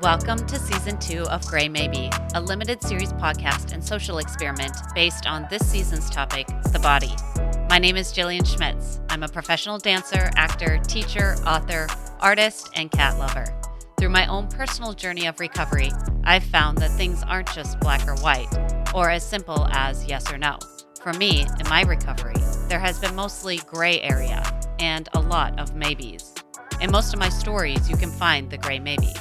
Welcome to season two of Grey Maybe, a limited series podcast and social experiment based on this season's topic, the body. My name is Jillian Schmitz. I'm a professional dancer, actor, teacher, author, artist, and cat lover. Through my own personal journey of recovery, I've found that things aren't just black or white, or as simple as yes or no. For me, in my recovery, there has been mostly gray area and a lot of maybes. In most of my stories, you can find the gray maybe.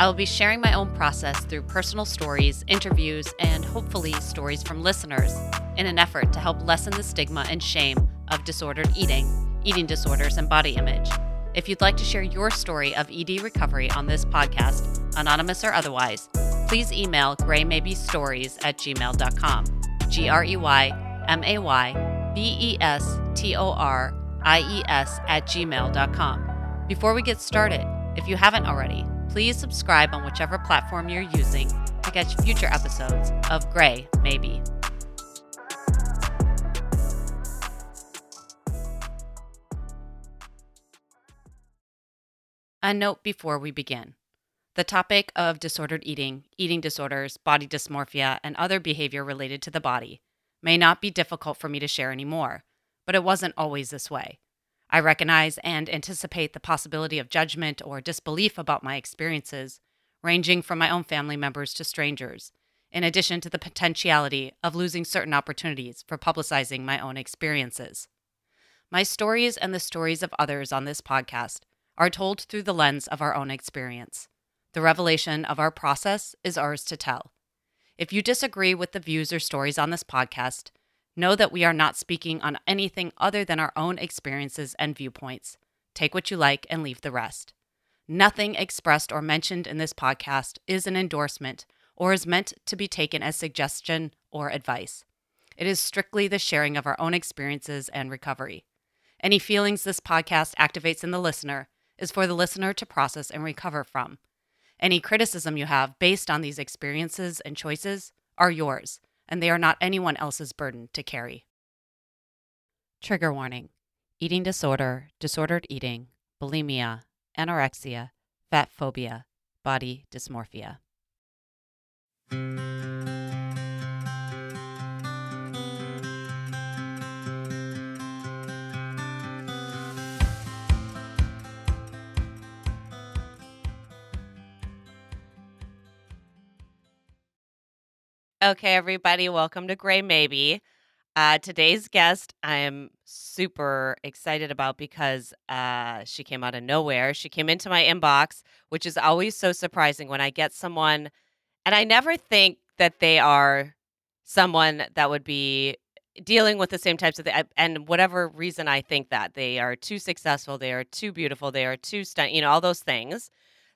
I will be sharing my own process through personal stories, interviews, and hopefully stories from listeners in an effort to help lessen the stigma and shame of disordered eating, eating disorders, and body image. If you'd like to share your story of ED recovery on this podcast, anonymous or otherwise, please email greymaybestories at gmail.com. G R E Y M A Y B E S T O R I E S at gmail.com. Before we get started, if you haven't already, please subscribe on whichever platform you're using to catch future episodes of Grey Maybe. A note before we begin. The topic of disordered eating, eating disorders, body dysmorphia, and other behavior related to the body may not be difficult for me to share anymore, but it wasn't always this way. I recognize and anticipate the possibility of judgment or disbelief about my experiences, ranging from my own family members to strangers, in addition to the potentiality of losing certain opportunities for publicizing my own experiences. My stories and the stories of others on this podcast are told through the lens of our own experience. The revelation of our process is ours to tell. If you disagree with the views or stories on this podcast, Know that we are not speaking on anything other than our own experiences and viewpoints. Take what you like and leave the rest. Nothing expressed or mentioned in this podcast is an endorsement or is meant to be taken as suggestion or advice. It is strictly the sharing of our own experiences and recovery. Any feelings this podcast activates in the listener is for the listener to process and recover from. Any criticism you have based on these experiences and choices are yours and they are not anyone else's burden to carry. Trigger warning eating disorder, disordered eating, bulimia, anorexia, fat phobia, body dysmorphia. Okay, everybody, welcome to Grey Maybe. Uh, today's guest, I am super excited about because uh, she came out of nowhere. She came into my inbox, which is always so surprising when I get someone, and I never think that they are someone that would be dealing with the same types of things. And whatever reason I think that they are too successful, they are too beautiful, they are too stunning, you know, all those things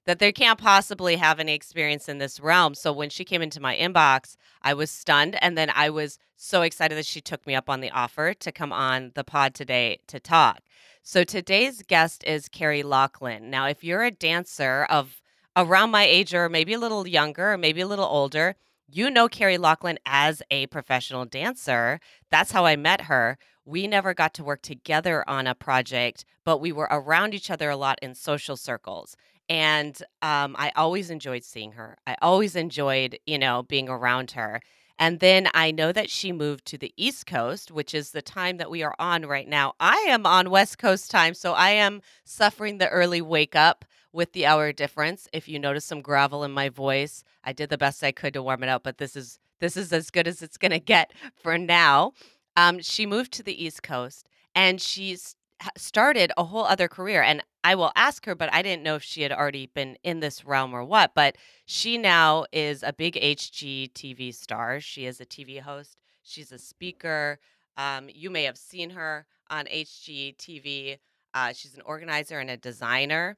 that they can't possibly have any experience in this realm. So when she came into my inbox, I was stunned. And then I was so excited that she took me up on the offer to come on the pod today to talk. So today's guest is Carrie Locklyn. Now, if you're a dancer of around my age or maybe a little younger or maybe a little older, you know Carrie Locklyn as a professional dancer. That's how I met her. We never got to work together on a project, but we were around each other a lot in social circles and um, I always enjoyed seeing her. I always enjoyed, you know, being around her. And then I know that she moved to the East Coast, which is the time that we are on right now. I am on West Coast time, so I am suffering the early wake up with the hour difference. If you notice some gravel in my voice, I did the best I could to warm it up, but this is this is as good as it's going to get for now. Um, she moved to the East Coast and she's started a whole other career. And I will ask her, but I didn't know if she had already been in this realm or what. But she now is a big HGTV star. She is a TV host, she's a speaker. Um, you may have seen her on HGTV. Uh, she's an organizer and a designer,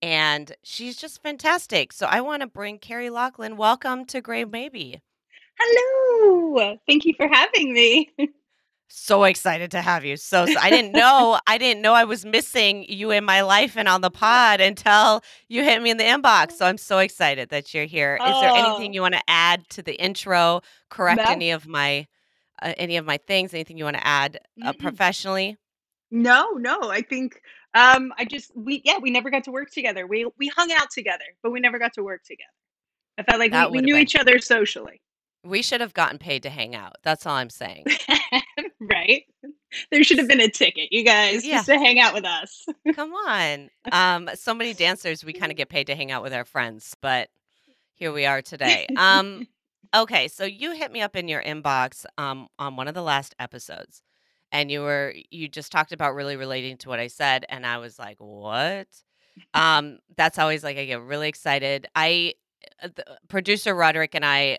and she's just fantastic. So I want to bring Carrie Locklyn. Welcome to Grey Maybe. Hello. Thank you for having me. so excited to have you. So, so, I didn't know I didn't know I was missing you in my life and on the pod until you hit me in the inbox. So I'm so excited that you're here. Is there anything oh. you want to add to the intro? Correct no. any of my uh, any of my things? Anything you want to add uh, professionally? No, no, I think, um, I just we yeah, we never got to work together. We we hung out together, but we never got to work together. I felt like we That we knew been each other socially. we should have gotten paid to hang out. That's all I'm saying. Right? There should have been a ticket, you guys, Yeah. just to hang out with us. Come on. Um, so many dancers, we kinda get paid to hang out with our friends, but here we are today. Um, okay, so you hit me up in your inbox, um, on one of the last episodes, and you were you just talked about really relating to what I said, and I was like, "What?" Um, that's always like I get really excited. I uh, the producer Roderick and I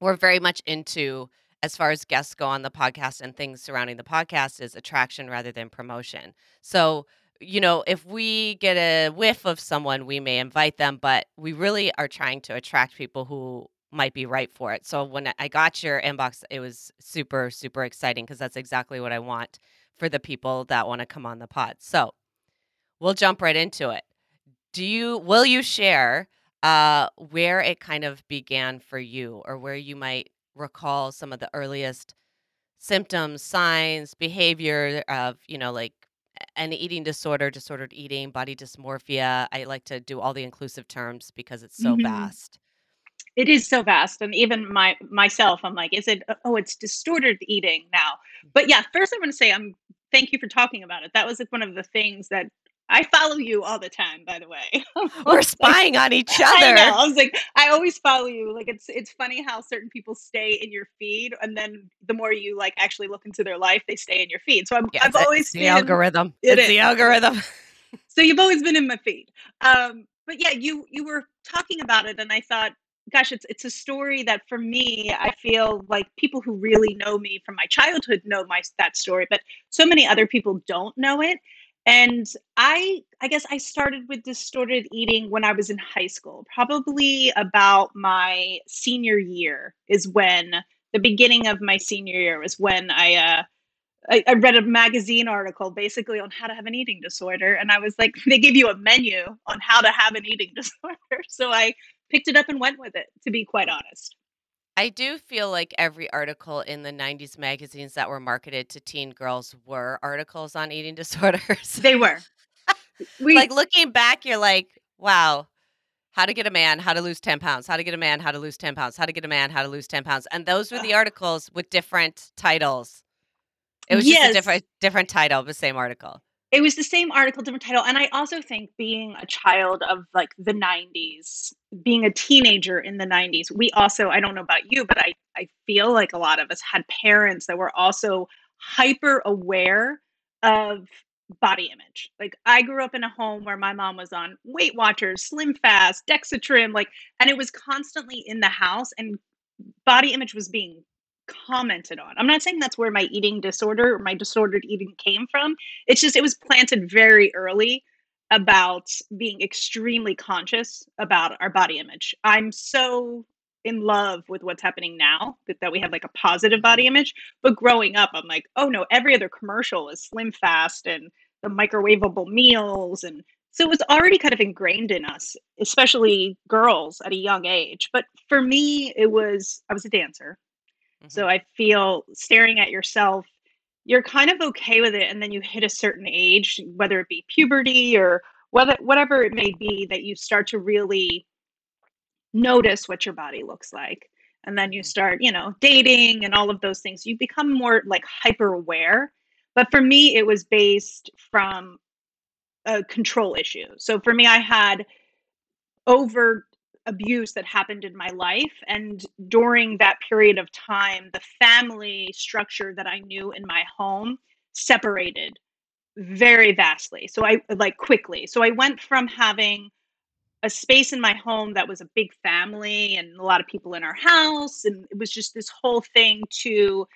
we're very much into as far as guests go on the podcast and things surrounding the podcast is attraction rather than promotion. So, you know, if we get a whiff of someone, we may invite them, but we really are trying to attract people who might be right for it. So when I got your inbox, it was super, super exciting because that's exactly what I want for the people that want to come on the pod. So we'll jump right into it. Do you will you share uh where it kind of began for you or where you might recall some of the earliest symptoms, signs, behavior of, you know, like an eating disorder, disordered eating, body dysmorphia. I like to do all the inclusive terms because it's so Mhm. vast. It is so vast, and even my myself, I'm like, "Is it uh, oh, it's distorted eating now." Mm. But yeah, first I wanna say I'm thank you for talking about it. That was, like, one of the things that I follow you all the time, by the way. We're It's like spying on each I know, other. I was like, I always follow you, like, it's it's funny how certain people stay in your feed, and then the more you, like, actually look into their life, they stay in your feed. So I'm Yeah, I've always the been algorithm. it It's the algorithm. So you've always been in my feed. Um, but yeah, you you were talking about it and I thought, gosh, it's it's a story that for me, I feel like people who really know me from my childhood know my that story, but so many other people don't know it. And I I guess I started with distorted eating when I was in high school. Probably about my senior year is when the beginning of my senior year was when I uh I, I read a magazine article basically on how to have an eating disorder, and I was like, they give you a menu on how to have an eating disorder. So I picked it up and went with it, to be quite honest. I do feel like every article in the 90s magazines that were marketed to teen girls were articles on eating disorders. They were. like looking back, you're like, wow, how to get a man, how to lose 10 pounds, how to get a man, how to lose 10 pounds, how to get a man, how to lose 10 pounds. And those were the articles with different titles. It was just a different different title of the same article. It was the same article, different title. And I also think being a child of like the 90s, being a teenager in the 90s, we also, I don't know about you, but I, I feel like a lot of us had parents that were also hyper aware of body image. Like I grew up in a home where my mom was on Weight Watchers, Slim Fast, Dexatrim, like, and it was constantly in the house. And body image was being commented on. I'm not saying that's where my eating disorder or my disordered eating came from. It's just it was planted very early about being extremely conscious about our body image. I'm so in love with what's happening now that, that we have like a positive body mm-hmm. image. But growing up, I'm like, oh no, every other commercial is slim fast and the microwavable meals and so it was already kind of ingrained in us, especially girls at a young age. But for me, it was I was a dancer. So Mhm. I feel staring at yourself, you're kind of okay with it, and then you hit a certain age, whether it be puberty or whether whatever it may be, that you start to really notice what your body looks like. And then you Mhm. start, you know, dating and all of those things. You become more like hyper aware. But for me, it was based from a control issue. So for me, I had overt abuse that happened in my life. And during that period of time, the family structure that I knew in my home separated very vastly. So I like quickly. So I went from having a space in my home that was a big family and a lot of people in our house. And it was just this whole thing to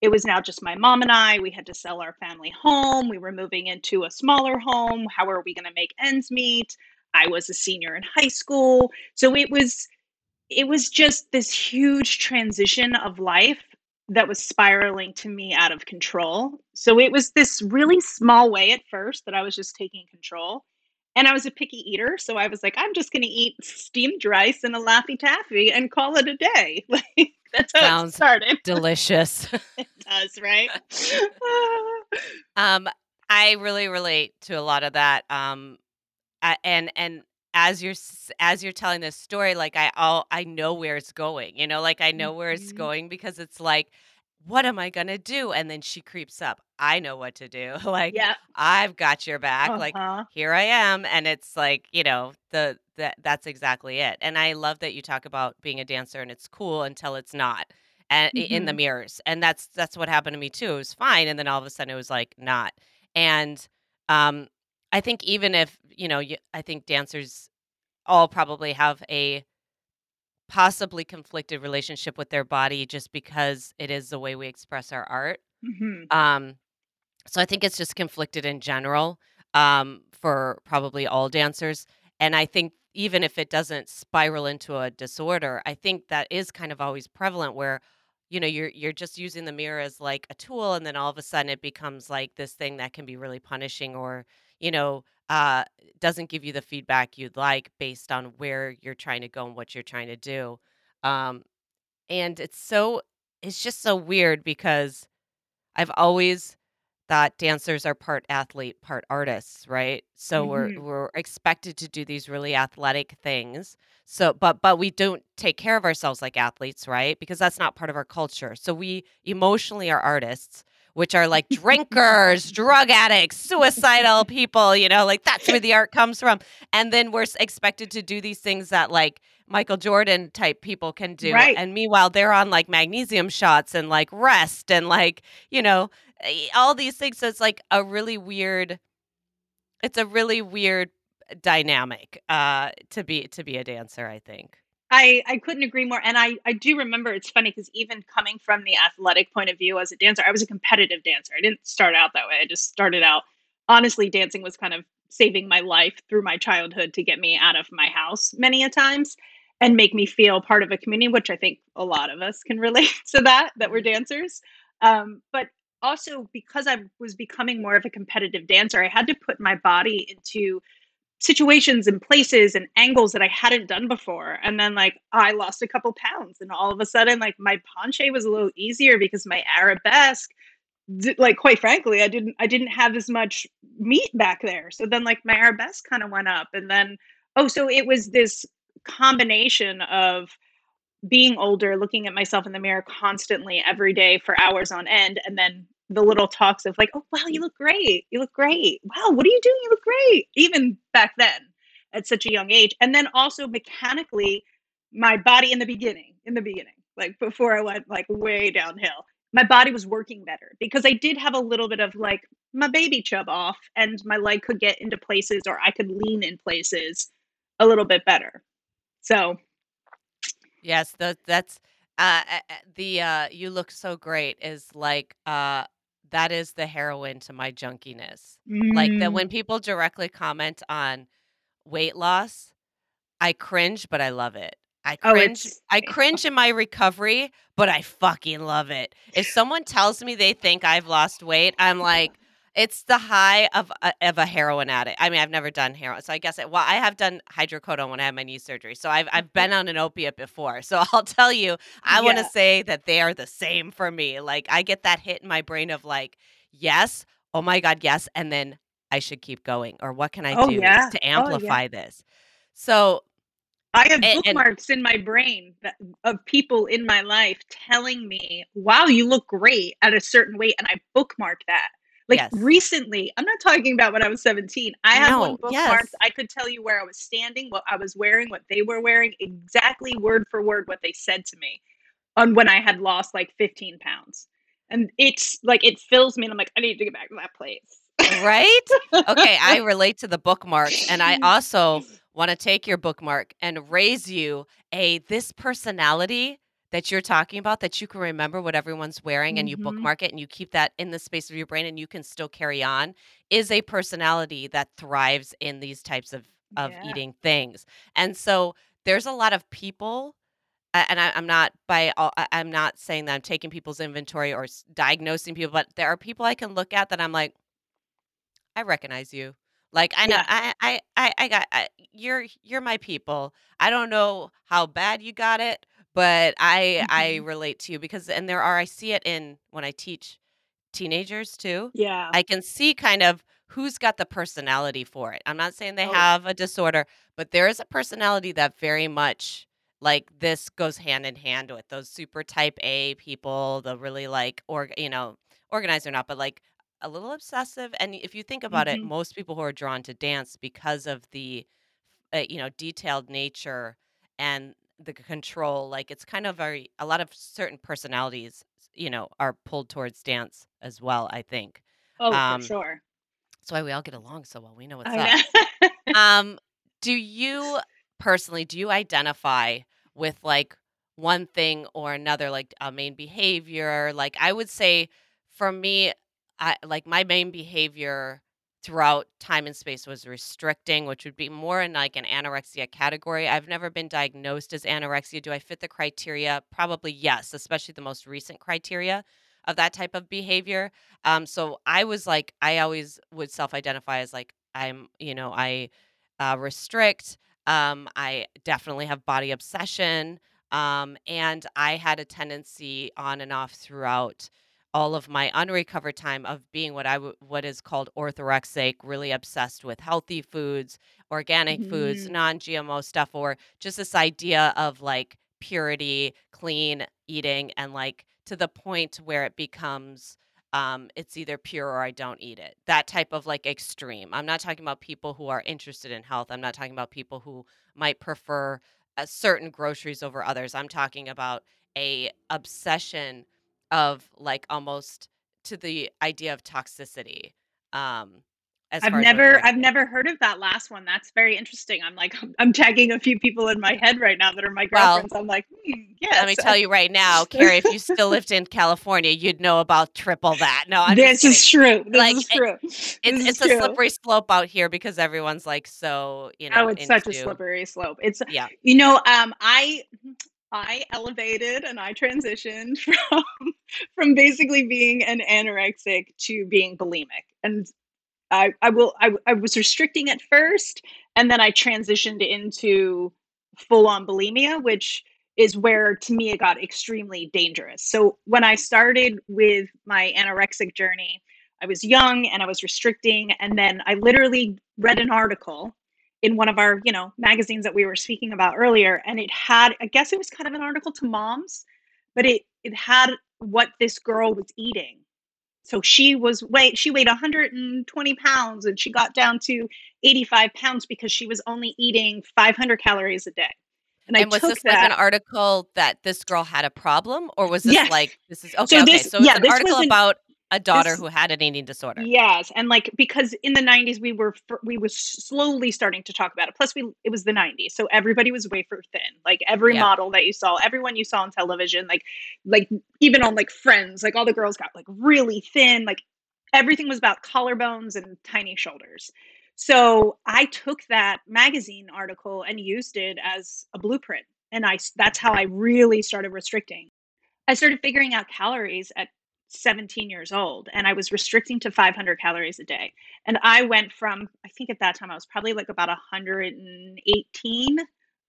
it was now just my mom and I. We had to sell our family home. We were moving into a smaller home. How are we going to make ends meet? I was a senior in high school. So it was it was just this huge transition of life that was spiraling to me out of control. So it was this really small way at first that I was just taking control. And I was a picky eater, so I was like, I'm just going to eat steamed rice and a Laffy Taffy and call it a day. Like that's how it Sounds started. delicious. It does, right? um I really relate to a lot of that, um, a and and as you're as you're telling this story, like, I all I know where it's going, you know, like, I know where it's Mhm. going because it's like, "What am I gonna do?" And then she creeps up. I know what to do, like, yeah. I've got your back, like, Uh-huh. here I am, and it's like, you know, the that that's exactly it, and I love that you talk about being a dancer and it's cool until it's not, and i in the Mhm. mirrors, and that's that's what happened to me too, it was fine, and then all of a sudden it was, like, not, and, um, I think even if, you know, I think dancers all probably have a possibly conflicted relationship with their body just because it is the way we express our art. Mhm. Um, so I think it's just conflicted in general, um, for probably all dancers, and I think even if it doesn't spiral into a disorder, I think that is kind of always prevalent where, you know, you're you're just using the mirror as, like, a tool, and then all of a sudden it becomes, like, this thing that can be really punishing or, you know, uh, doesn't give you the feedback you'd like based on where you're trying to go and what you're trying to do. Um, and it's so it's just so weird because I've always thought dancers are part athlete, part artists, right? So we're Mhm. we're expected to do these really athletic things. So but but we don't take care of ourselves like athletes, right? Because that's not part of our culture. So we emotionally are artists, which are like drinkers, drug addicts, suicidal people, you know, like that's where the art comes from. And then we're expected to do these things that like Michael Jordan type people can do. Right. And meanwhile, they're on like magnesium shots and like rest and like, you know, eh, all these things. So it's like a really weird it's a really weird dynamic, uh, to be to be a dancer, I think. I I couldn't agree more, and I I do remember it's funny because even coming from the athletic point of view as a dancer, I was a competitive dancer. I didn't start out that way. I just started out honestly, dancing was kind of saving my life through my childhood to get me out of my house many a times and make me feel part of a community, which I think a lot of us can relate to that, that we're dancers. Um, but also because I was becoming more of a competitive dancer, I had to put my body into situations and places and angles that I hadn't done before. And then like I lost a couple pounds and all of a sudden like my penché was a little easier because my arabesque like quite frankly I didn't I didn't have as much meat back there. So then like my arabesque kind of went up and then oh so it was this combination of being older, looking at myself in the mirror constantly every day for hours on end, and then the little talks of like, "Oh, wow, you look great. You look great. Wow, what are you doing? You look great." Even back then at such a young age. And then also mechanically, my body in the beginning, in the beginning, like before I went like way downhill, my body was working better because I did have a little bit of like my baby chub off and my leg could get into places or I could lean in places a little bit better. So, Yes, that that's uh, the uh, "You look so great" is like, uh, that is the heroin to my junkiness. Like, that mm, when people directly comment on weight loss, I cringe, but I love it. I oh, cringe it's I cringe in my recovery, but I fucking love it. If someone tells me they think I've lost weight, I'm like, it's the high of a of a heroin addict. I mean, I've never done heroin, so I guess it well, I have done hydrocodone when I had my knee surgery, so I've I've Mhm. been on an opiate before. So I'll tell you, I wanna say that they are the same for me. Like, I get that hit in my brain of like, "Yes, oh my god, yes," and then I should keep going, or what can I Oh, do yeah. to Oh, yeah. amplify this? So, I have and and bookmarks in my brain that of people in my life telling me, "Wow, you look great at a certain weight," and I bookmark that. Like, yes. recently, I'm not talking about when I was 17. I have one No, bookmarked. yes. I could tell you where I was standing, what I was wearing, what they were wearing, exactly word for word what they said to me on when I had lost, like, 15 pounds. And it's like, it fills me, and I'm like, "I need to get back to that place." Right? Okay, I relate to the bookmark. and I also wanna take your bookmark and raise you a this personality that you're talking about that you can remember what everyone's wearing and you Mhm. bookmark it and you keep that in the space of your brain and you can still carry on, is a personality that thrives in these types of of Yeah. eating things. And so, there's a lot of people and I I'm not by all I'm not saying that I'm taking people's inventory or diagnosing people, but there are people I can look at that I'm like I recognize you. Like, I know Yeah. I I I I got I you're you're my people. I don't know how bad you got it, but I I Mhm. relate to you because and there are I see it in when I teach teenagers too. Yeah. I can see kind of who's got the personality for it. I'm not saying they Oh, have a disorder, but there is a personality that very much like this goes hand in hand with those super type A people, the really like or you know, organized or not, but like a little obsessive. And if you think about it, Mhm. most people who are drawn to dance because of the uh, you know, detailed nature and the control, like it's kind of very a lot of certain personalities, you know, are pulled towards dance as well, I think. Oh, for Um sure. that's why we all get along so well. We know what's I up. know. Um, do you personally, do you identify with like one thing or another, like a main behavior? Like I would say for me, I like my main behavior throughout time and space was restricting, which would be more in like an anorexia category. I've never been diagnosed as anorexia. Do I fit the criteria? Probably yes, especially the most recent criteria of that type of behavior. Um, so I was like, I always would self-identify as like I'm, you know, I uh, restrict. Um, I definitely have body obsession. Um, and I had a tendency on and off throughout all of my unrecovered time of being what I w- what is called orthorexic, really obsessed with healthy foods, organic foods, Mm. non-GMO stuff, or just this idea of like purity, clean eating, and like to the point where it becomes um, it's either pure or I don't eat it. That type of like extreme. I'm not talking about people who are interested in health. I'm not talking about people who might prefer uh, certain groceries over others. I'm talking about a obsession of like almost to the idea of toxicity um as I've far as never I've never heard of that last one. That's very interesting. I'm like I'm tagging a few people in my head right now that are my Well, girlfriends. I'm like, hmm, let me tell you right now, Carrie, if you still lived in California, you'd know about triple that. No, I'm This is true. This Like is it, true. This it's is it's a slippery slope out here because everyone's like so, you know. Oh, know, it's such a slippery slope. It's yeah. you know, um, I I elevated and I transitioned from from basically being an anorexic to being bulimic. And I I will I I was restricting at first, and then I transitioned into full-on bulimia, which is where, to me, it got extremely dangerous. So, when I started with my anorexic journey, I was young and I was restricting, and then I literally read an article in one of our, you know, magazines that we were speaking about earlier, and it had I guess it was kind of an article to moms, but it it had what this girl was eating. So she was weight she weighed 120 pounds and she got down to 85 pounds because she was only eating 500 calories a day. And I And was took this like an article that this girl had a problem or was this Yes. like this is okay, So okay. this So it's yeah, an article was an about a daughter this who had an eating disorder. Yes, and, like, because in the '90s, we were we was slowly starting to talk about it, plus we it was the '90s, so everybody was wafer thin, like, every Yep. model that you saw, everyone you saw on television, like like, even on, like, Friends, like, all the girls got, like, really thin, like, everything was about collarbones and tiny shoulders. So, I took that magazine article and used it as a blueprint, and I that's how I really started restricting. I started figuring out calories at 17 years old and I was restricting to 500 calories a day. And I went from, I think at that time I was probably like about 118.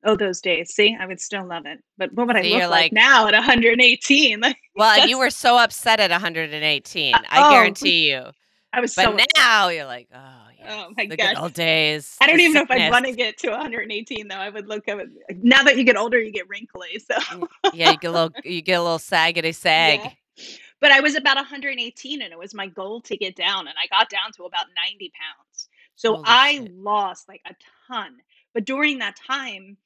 Oh, those days. See, I would still love it. But what would I So you're look like like now at 118? Like, well, you were so upset at 118. uh, I oh, guarantee you. I was But so upset. now you're like, "Oh, yes, Oh my the good old days, I don't even know if I'd want to get to 118 though. I would look at it. Now that you get older, you get wrinkly. So, Mm, yeah, you get a little you get a little saggedy yeah. But I was about 118 and it was my goal to get down and I got down to about 90 pounds. So Holy I shit. lost like a ton. But during that time,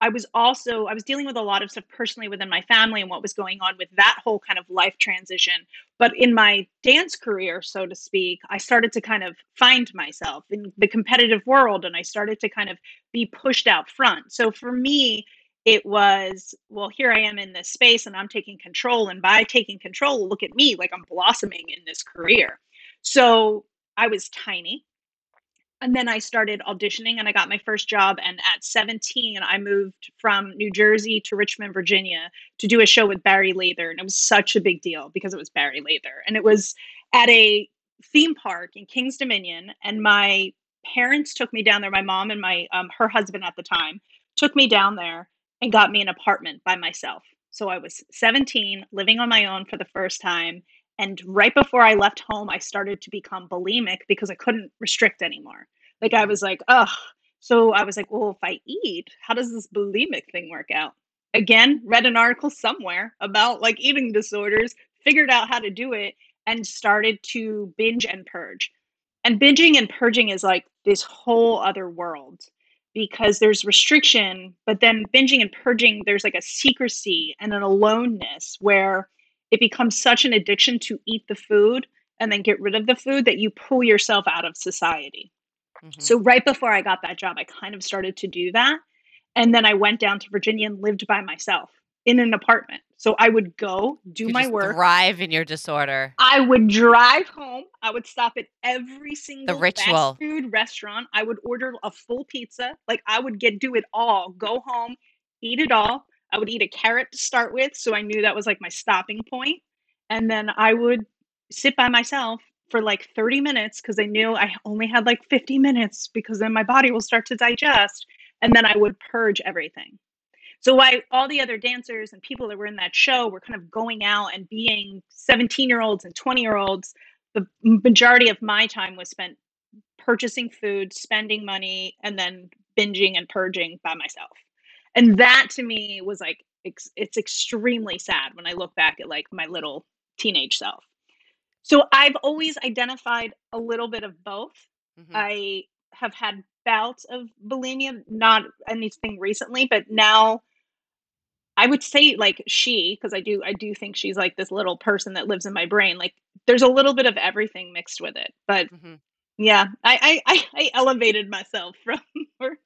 I was also I was dealing with a lot of stuff personally within my family and what was going on with that whole kind of life transition. But in my dance career, so to speak, I started to kind of find myself in the competitive world and I started to kind of be pushed out front. So for me, it was, well, here I am in this space and I'm taking control. And by taking control, look at me, like I'm blossoming in this career. So I was tiny and then I started auditioning and I got my first job. And at 17, I moved from New Jersey to Richmond, Virginia to do a show with Barry Lather. And it was such a big deal because it was Barry Lather. And it was at a theme park in Kings Dominion. And my parents took me down there. My mom and my um, her husband at the time took me down there and got me an apartment by myself. So I was 17, living on my own for the first time. And right before I left home, I started to become bulimic because I couldn't restrict anymore. Like, I was like, "Ugh." So I was like, "Well, if I eat, how does this bulimic thing work out?" Again, read an article somewhere about, like, eating disorders, figured out how to do it, and started to binge and purge. And binging and purging is like this whole other world because there's restriction, but then binging and purging, there's like a secrecy and an aloneness where it becomes such an addiction to eat the food and then get rid of the food that you pull yourself out of society. Mhm. So right before I got that job, I kind of started to do that. And then I went down to Virginia and lived by myself in an apartment. So I would go do You my work. thrive in your disorder. I would drive home. I would stop at every The single fast ritual. food restaurant. I would order a full pizza. Like I would get do it all. Go home, eat it all. I would eat a carrot to start with, so I knew that was like my stopping point. And then I would sit by myself for like 30 minutes because I knew I only had like 50 minutes because then my body will start to digest. And then I would purge everything. So why all the other dancers and people that were in that show were kind of going out and being 17 year olds and 20 year olds, the majority of my time was spent purchasing food, spending money, and then binging and purging by myself. And that to me was like ex- it's extremely sad when I look back at like my little teenage self. So I've always identified a little bit of both. Mhm. I have had bouts of bulimia, not anything recently, but now I would say like she, because I do I do think she's like this little person that lives in my brain. Like there's a little bit of everything mixed with it. But Mhm. yeah, I I I, elevated myself from or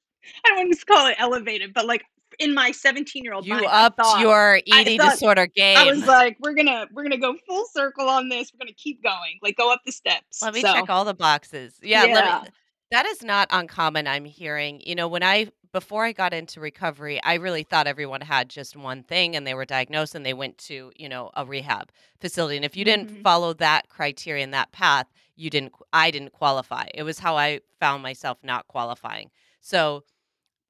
I don't want to call it elevated, but like in my 17 year old You mind, upped thought your eating disorder game I was like, we're gonna we're gonna go full circle on this. We're gonna keep going, like go up the steps. Let me So check all the boxes. Yeah, let me yeah. that is not uncommon, I'm hearing. You know, when I before I got into recovery, I really thought everyone had just one thing and they were diagnosed and they went to, you know, a rehab facility. And if you didn't hmm follow that criteria and that path, you didn't I didn't qualify. It was how I found myself not qualifying. So,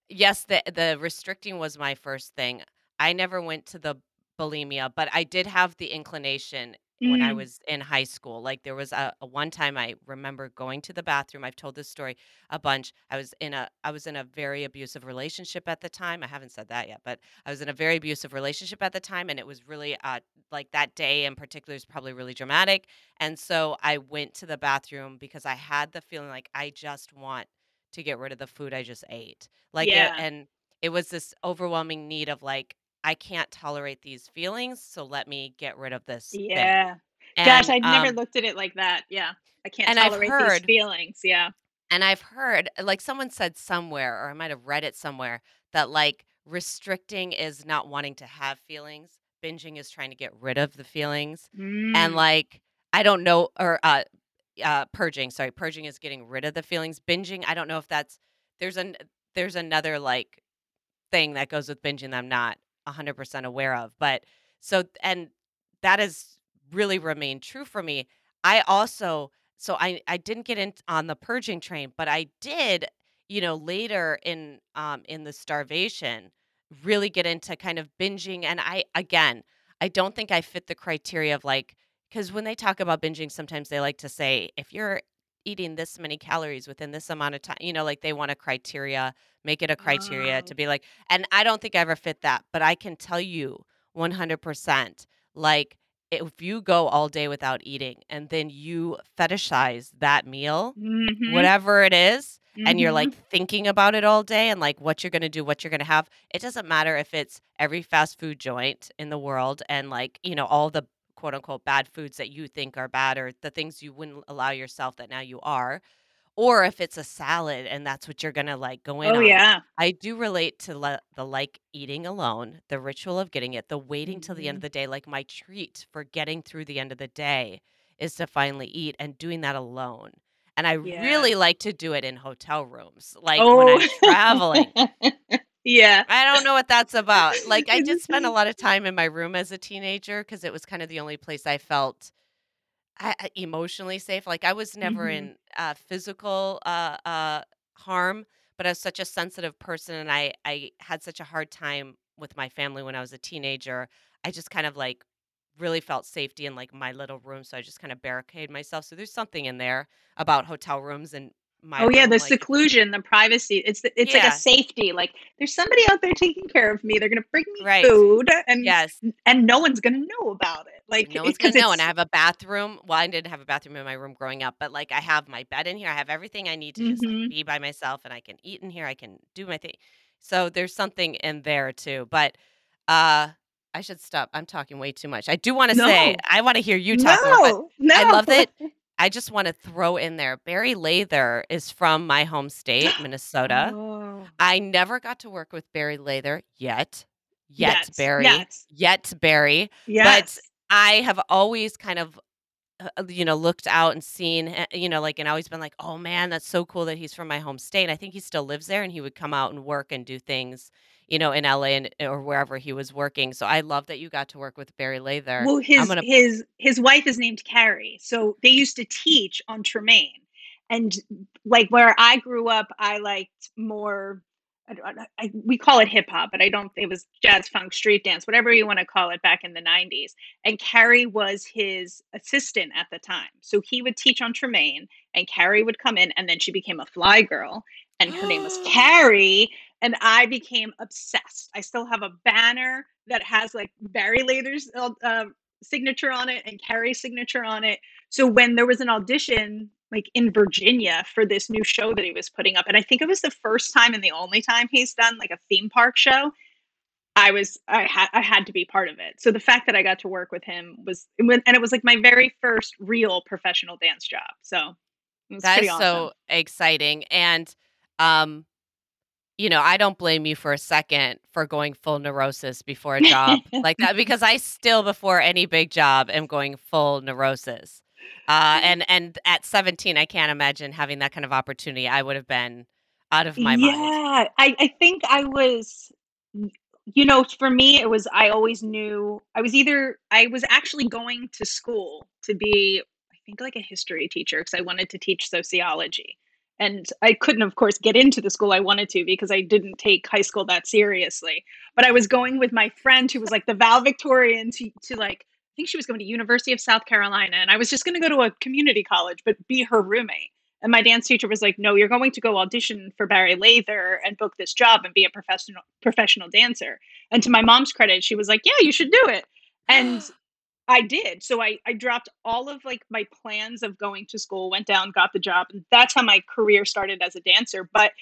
Yes, the the restricting was my first thing. I never went to the bulimia, but I did have the inclination when I Mm, was in high school. Like there was a, a one time I remember going to the bathroom. I've told this story a bunch. I was in a I was in a very abusive relationship at the time. I haven't said that yet, but I was in a very abusive relationship at the time and it was really uh like that day in particular is probably really dramatic. And so I went to the bathroom because I had the feeling like I just want to get rid of the food I just ate. Like, it yeah. and it was this overwhelming need of, like, "I can't tolerate these feelings, so let me get rid of this thing." Yeah. Gosh, And, I'd never um, looked at it like that. Yeah. I can't and I've tolerate these feelings. Yeah. and I've heard like, someone said somewhere, or I might have read it somewhere, that, like, restricting is not wanting to have feelings, binging is trying to get rid of the feelings, and, Mm. like, I don't know or, uh uh, purging, sorry, purging is getting rid of the feelings, binging, I don't know if that's there's an there's another, like thing that goes with binging that I'm not 100% aware of. But so, and that has really remained true for me. I also, so I, I didn't get in on the purging train, but I did, you know, later in, um, in the starvation, really get into kind of binging. And I, again, I don't think I fit the criteria of like, because when they talk about binging, sometimes they like to say, if you're eating this many calories within this amount of time, you know, like they want a criteria, make it a criteria to be like, and I don't think I ever fit that, but I can tell you 100%, like, if you go all day without eating and then you fetishize that meal, mhm, whatever it is, and you're like mhm. thinking about it all day and like what you're going to do, what you're going to have, it doesn't matter if it's every fast food joint in the world and like, you know, all the quote unquote bad foods that you think are bad or the things you wouldn't allow yourself that now you are or if it's a salad and that's what you're gonna, like, go in Oh, on. yeah. I do relate to le the, like, eating alone, the ritual of getting it, the waiting till the end of Mhm. the day, like, my treat for getting through the end of the day is to finally eat and doing that alone, and I Yeah. really like to do it in hotel rooms, like, when Oh. I'm traveling. Yeah. I don't know what that's about. Like, I did spend a lot of time in my room as a teenager because it was kinda the only place I felt I emotionally safe, like, I was never Mhm. in, uh, physical, uh uh, harm, but I was such a sensitive person, and I I had such a hard time with my family when I was a teenager. I just kind of, like, really felt safety in like my little room, so I just kind of barricade myself. So there's something in there about hotel rooms and my Oh, yeah, the like seclusion, the privacy, it's the it's like a safety, like, "There's somebody out there taking care of me, they're gonna bring me Right. food, and Yes. and no one's gonna know about it." Like, No one's gonna know, and I have a bathroom well, I didn't have a bathroom in my room growing up, but, like, I have my bed in here, I have everything I need to just, like, Mhm. be by myself, and I can eat in here, I can do my thing. So, there's something in there too, but, uh, I should stop, I'm talking way too much. I do wanna say, I wanna hear you talk more, No, I love that I just wanna throw in there, Barry Lather is from my home state, Minnesota. Oh. I never got to work with Barry Lather yet. Yet, Yes, Barry. yes. Yet, Barry. But I have always kind of, uh, uh, you know, looked out and seen, eh, you know, like, and always been like, "Oh, man, that's so cool that he's from my home state." And I think he still lives there, and he would come out and work and do things, you know, in LA and or wherever he was working. So I love that you got to work with Barry Lather. Well, his gonna his his wife is named Carrie, so they used to teach on Tremaine, and, like, where I grew up, I liked more I I we call it hip hop, but I don't it was jazz, funk, street dance, whatever you wanna call it back in the '90s, and Carrie was his assistant at the time. So he would teach on Tremaine, and Carrie would come in, and then she became a fly girl, and her name was Carrie, and I became obsessed. I still have a banner that has, like, Barry Lather's, uh, signature on it and Carrie's signature on it. So when there was an audition, like, in Virginia for this new show that he was putting up, and I think it was the first time and the only time he's done, like, a theme park show, I was I had I had to be part of it. So the fact that I got to work with him was and it was, like, my very first real professional dance job. So That pretty awesome. so exciting, and, um, you know, I don't blame you for a second for going full neurosis before a job like that, because I still, before any big job, am going full neurosis. Uh, and and at 17, I can't imagine having that kind of opportunity. I would have been out of my mind. Yeah, I I think I was you know, for me, it was I always knew I was either I was actually going to school to be, I think, like, a history teacher because I wanted to teach sociology, and I couldn't, of course, get into the school I wanted to because I didn't take high school that seriously. But I was going with my friend who was, like, the valedictorian to to, like think she was going to University of South Carolina, and I was just gonna go to a community college, but be her roommate. And my dance teacher was like, "No, you're going to go audition for Barry Lather and book this job and be a professional professional dancer." And to my mom's credit, she was like, "Yeah, you should do it." And I did. So I I dropped all of, like, my plans of going to school, went down, got the job, and that's how my career started as a dancer. But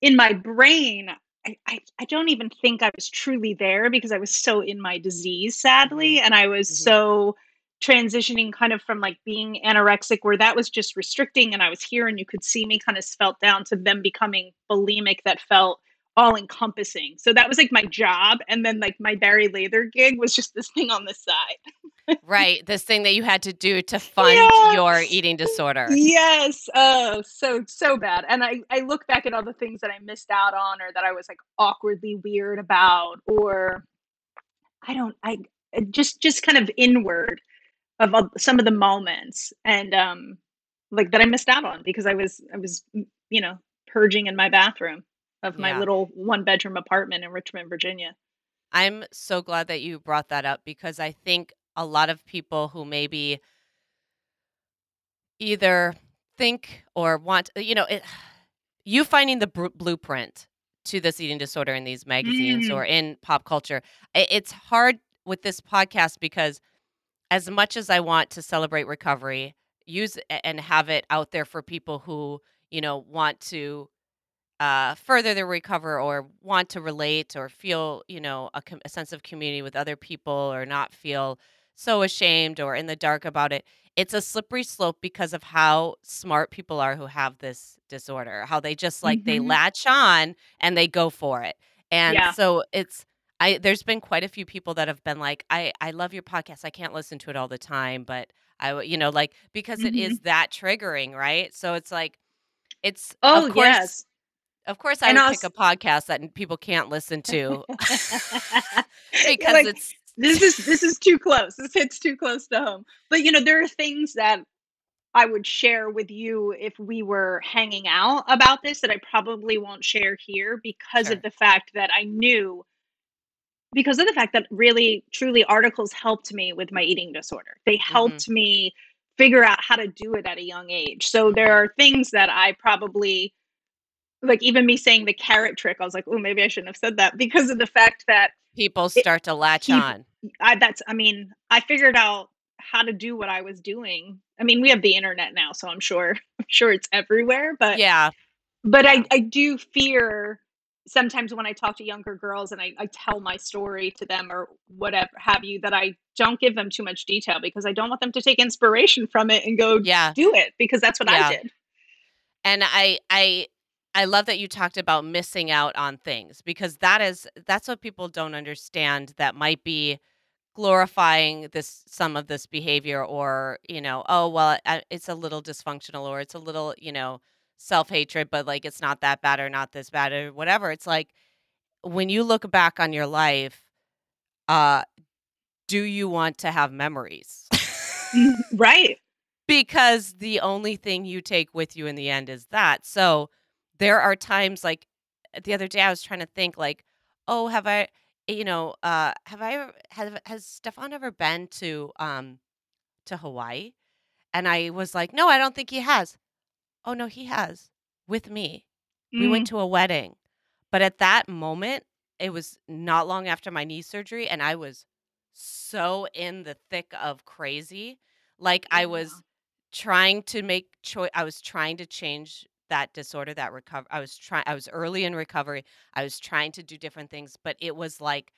in my brain, I I I don't even think I was truly there because I was so in my disease, sadly, and I was Mhm. so transitioning kind of from, like, being anorexic where that was just restricting and I was here and you could see me kinda svelte down to then becoming bulimic that felt all-encompassing. So that was, like, my job, and then, like, my Barry Lather gig was just this thing on the side. Right, this thing that you had to do to fund Yeah. your eating disorder. Yes, oh, so so bad. And I I look back at all the things that I missed out on or that I was, like, awkwardly weird about, or I don't I uh, just just kind of inward of, uh, some of the moments and, um, like, that I missed out on because I was I was, you know, purging in my bathroom of my Yeah. little one-bedroom apartment in Richmond, Virginia. I'm so glad that you brought that up because I think a lot of people who maybe either think or want you know, it you finding the bru blueprint to this eating disorder in these magazines Mm. or in pop culture, it's hard with this podcast because as much as I want to celebrate recovery, use and have it out there for people who, you know, want to, uh, further their recover or want to relate or feel, you know, a com a sense of community with other people or not feel so ashamed or in the dark about it. It's a slippery slope because of how smart people are who have this disorder, how they just, like, they Mhm. latch on and they go for it. And Yeah. so it's I there's been quite a few people that have been like, "I I love your podcast, I can't listen to it all the time, but I you know, like, because it is Mhm. that triggering, right? So it's like it's Oh, of course yes. Of course, I And would pick a podcast that people can't listen to because like, it's "This is this is too close, this hits too close to home." But, you know, there are things that I would share with you if we were hanging out about this that I probably won't share here because of the fact that I knew because of the fact that really truly articles helped me with my eating disorder. They Mhm. helped me figure out how to do it at a young age. So there are things that I probably like even me saying the carrot trick, I was like, "Oh, maybe I shouldn't have said that," because of the fact that People it start to latch on. I that's I mean, I figured out how to do what I was doing. I mean, we have the internet now, so I'm sure I'm sure it's everywhere, but Yeah. but I Yeah. I do fear sometimes when I talk to younger girls and I I tell my story to them or whatever have you, that I don't give them too much detail because I don't want them to take inspiration from it and go Yeah. do it because that's what I did. And I I I love that you talked about missing out on things because that is that's what people don't understand that might be glorifying this some of this behavior or, you know, "Oh, well, it's a little dysfunctional or it's a little, you know, self-hatred, but, like, it's not that bad or not this bad," or whatever. It's like, when you look back on your life, uh, do you want to have memories? Right. Because the only thing you take with you in the end is that. So, there are times, like, the other day I was trying to think, like, "Oh, have I" you know, uh, "Have I ever have has Stefan ever been to, um, to Hawaii?" And I was like, "No, I don't think he has." "Oh, no, he has, with me. We went Mm. to a wedding." But at that moment, it was not long after my knee surgery, and I was so in the thick of crazy. Like, I was trying to make choice. I was trying to change that disorder, that recov I was try I was early in recovery. I was trying to do different things, but it was, like,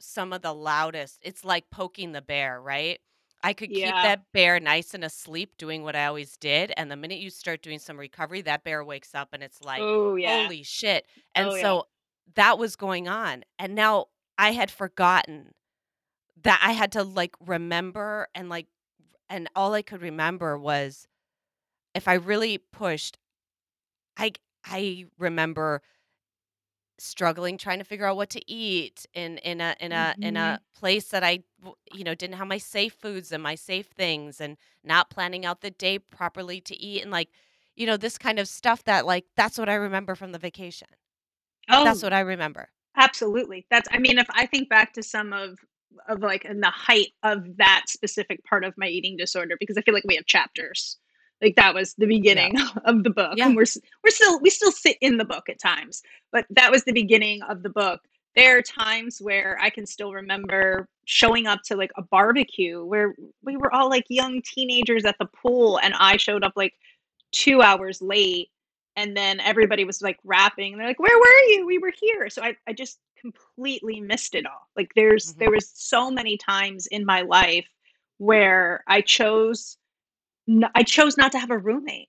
some of the loudest it's like poking the bear, right? I could keep that bear nice and asleep doing what I always did, and the minute you start doing some recovery, that bear wakes up and it's like, Oh, yeah. "Holy shit." And Oh, yeah. so, that was going on, and now I had forgotten that I had to, like, remember and, like and all I could remember was if I really pushed I I remember struggling trying to figure out what to eat in in a in a in Mhm. a place that I you know, didn't have my safe foods and my safe things and not planning out the day properly to eat and, like, you know, this kind of stuff that, like that's what I remember from the vacation. Oh. That's what I remember. absolutely. That's I mean, if I think back to some of of, like, in the height of that specific part of my eating disorder, because I feel like we have chapters. Like, that was the Yeah. beginning of the book, Yeah. and we're we're still we still sit in the book at times, but that was the beginning of the book. There are times where I can still remember showing up to, like, a barbecue where we were all, like, young teenagers at the pool, and I showed up, like, 2 hours late, and then everybody was, like, rapping and they're like, "Where were you? We were here." So I I just completely missed it all. Like, there's there Mhm. was so many times in my life where I chose n I chose not to have a roommate.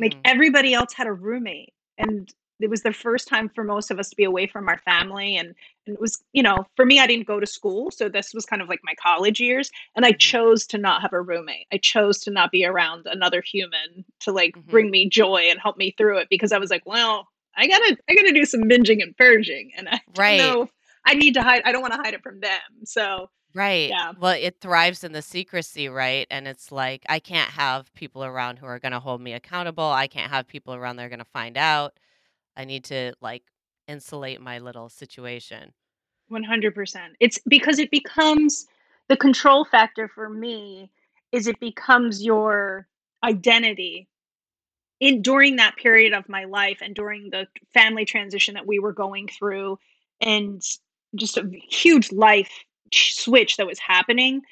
Like, Mm. everybody else had a roommate, and it was the first time for most of us to be away from our family, and and it was you know, for me, I didn't go to school, so this was kind of like my college years, and I Mhm. chose to not have a roommate. I chose to not be around another human to, like, Mhm. bring me joy and help me through it because I was like, "Well, I gotta I gotta do some binging and purging, and I Right. know I need to hide I don't wanna hide it from them." So, Right. yeah. Well, it thrives in the secrecy, right? And it's like, I can't have people around who are gonna hold me accountable. I can't have people around that are gonna find out. I need to, like, insulate my little situation. 100%. It's because it becomes the control factor for me is it becomes your identity in during that period of my life and during the family transition that we were going through and just a huge life switch that was happening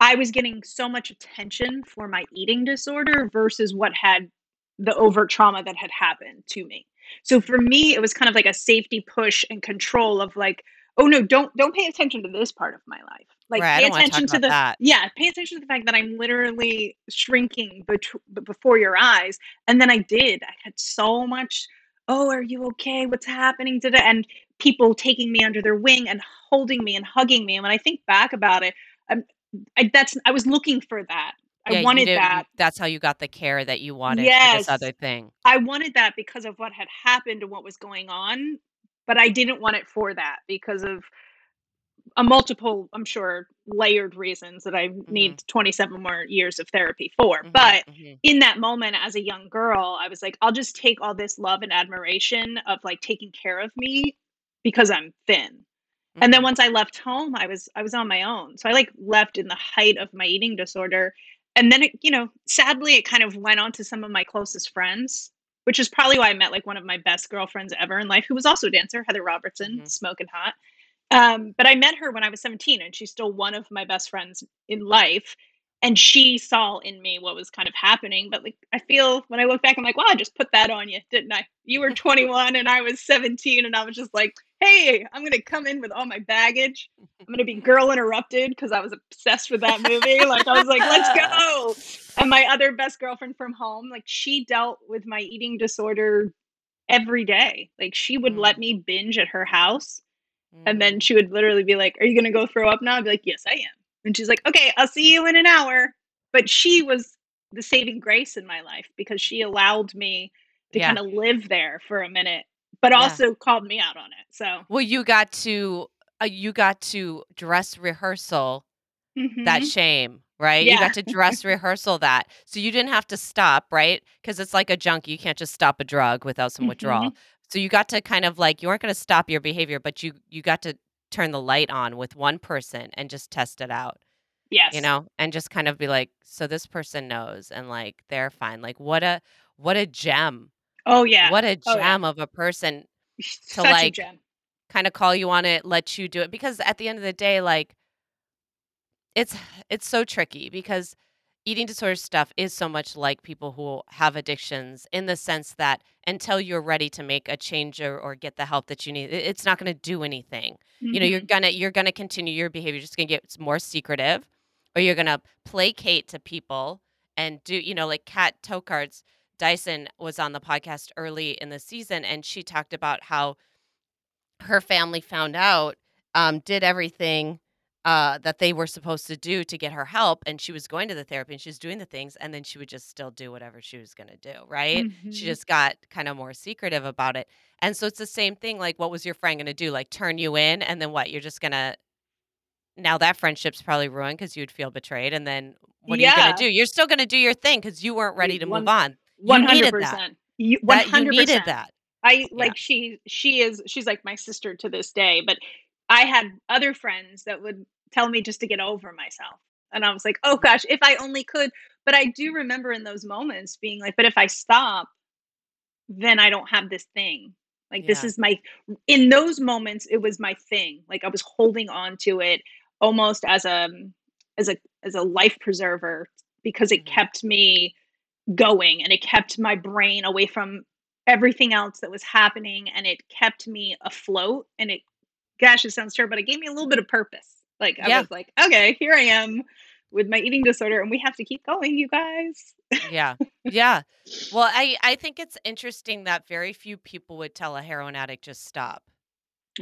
I was getting so much attention for my eating disorder versus what had the overt trauma that had happened to me. So for me, it was kind of like a safety push and control of like, "Oh, no, don't don't pay attention to this part of my life. Like, Right, pay attention to the" that. Yeah, "Pay attention to the fact that I'm literally shrinking betw b before your eyes." And then I did. I had so much, "Oh, are you okay? What's happening today?" And people taking me under their wing and holding me and hugging me, and when I think back about it, um, I that's I was looking for that. I Yeah, you wanted did that. that's how you got the care that you wanted for this other thing. I wanted that because of what had happened and what was going on, but I didn't want it for that because of a multiple, I'm sure, layered reasons that I Mhm. need 27 more years of therapy for. Mhm, But mhm. in that moment as a young girl, I was like, "I'll just take all this love and admiration of, like, taking care of me because I'm thin." And then Mhm. once I left home, I was I was on my own. So I, like, left in the height of my eating disorder, and then it you know, sadly, it kind of went on to some of my closest friends, which is probably why I met, like, one of my best girlfriends ever in life, who was also a dancer, Heather Robertson, Mhm. smoking hot. Um, but I met her when I was 17, and she's still one of my best friends in life, and she saw in me what was kind of happening, but, like, I feel when I look back, I'm like, "Wow, I just put that on you, didn't I? You were 21 and I was 17, and I was just like, 'Hey, I'm gonna come in with all my baggage. I'm gonna be Girl, interrupted because I was obsessed with that movie, like, I was like, let's go!' And my other best girlfriend from home, like, she dealt with my eating disorder every day. Like, she would let Mm. me binge at her house, and then Mm. she would literally be like, "Are you gonna go throw up now?" I'd be like, "Yes, I am." And she's like, "Okay, I'll see you in an hour." But she was the saving grace in my life because she allowed me to Yeah. kinda live there for a minute, but Yeah. also called me out on it, so Well, you got to uh, you got to dress rehearsal that Mhm. shame, right? Yeah. You got to dress rehearsal that. So you didn't have to stop, right? Because it's like a junkie, you can't just stop a drug without some withdrawal. Mhm. So you got to kind of, like you weren't gonna stop your behavior, but you you got to turn the light on with one person and just test it out, Yes. you know? And just kind of be like, "So this person knows, and, like, they're fine." Like, what a what a gem. Oh, yeah. What a Oh, yeah. gem of a person to, such like, gem. kinda call you on it, let you do it, because at the end of the day, like it's it's so tricky because eating disorder stuff is so much like people who have addictions in the sense that until you're ready to make a change or or get the help that you need, it's not gonna do anything. You know, you're Mhm. gonna you're gonna continue your behavior, you're just gonna get more secretive, or you're gonna placate to people and do you know, like cat toe Tokarz Dyson was on the podcast early in the season, and she talked about how her family found out, um, did everything, uh, that they were supposed to do to get her help, and she was going to the therapy, and she was doing the things, and then she would just still do whatever she was gonna do, right? She Mhm. just got kinda more secretive about it. And so it's the same thing, like, what was your friend gonna do? Like, turn you in, and then what? You're just gonna now that friendship's probably ruined because you'd feel betrayed, and then what are you gonna do? You're still gonna do your thing because you weren't ready to move on. One hundred percent. You one hundred percent. that. I Yeah. like, she she is she's like my sister to this day, but I had other friends that would tell me just to get over myself, and I was like, "Oh gosh, if I only could." But I do remember in those moments being like, "But if I stop, then I don't have this thing." Like, this is my in those moments, it was my thing. Like, I was holding on to it almost as, a as a as a life preserver because it Mhm. kept me going, and it kept my brain away from everything else that was happening, and it kept me afloat, and it gosh, it sounds terrible, but it gave me a little bit of purpose. Like, I Yeah. was like, "Okay, here I am with my eating disorder, and we have to keep going, you guys." Yeah. Yeah. Well, I I think it's interesting that very few people would tell a heroin addict, "Just stop."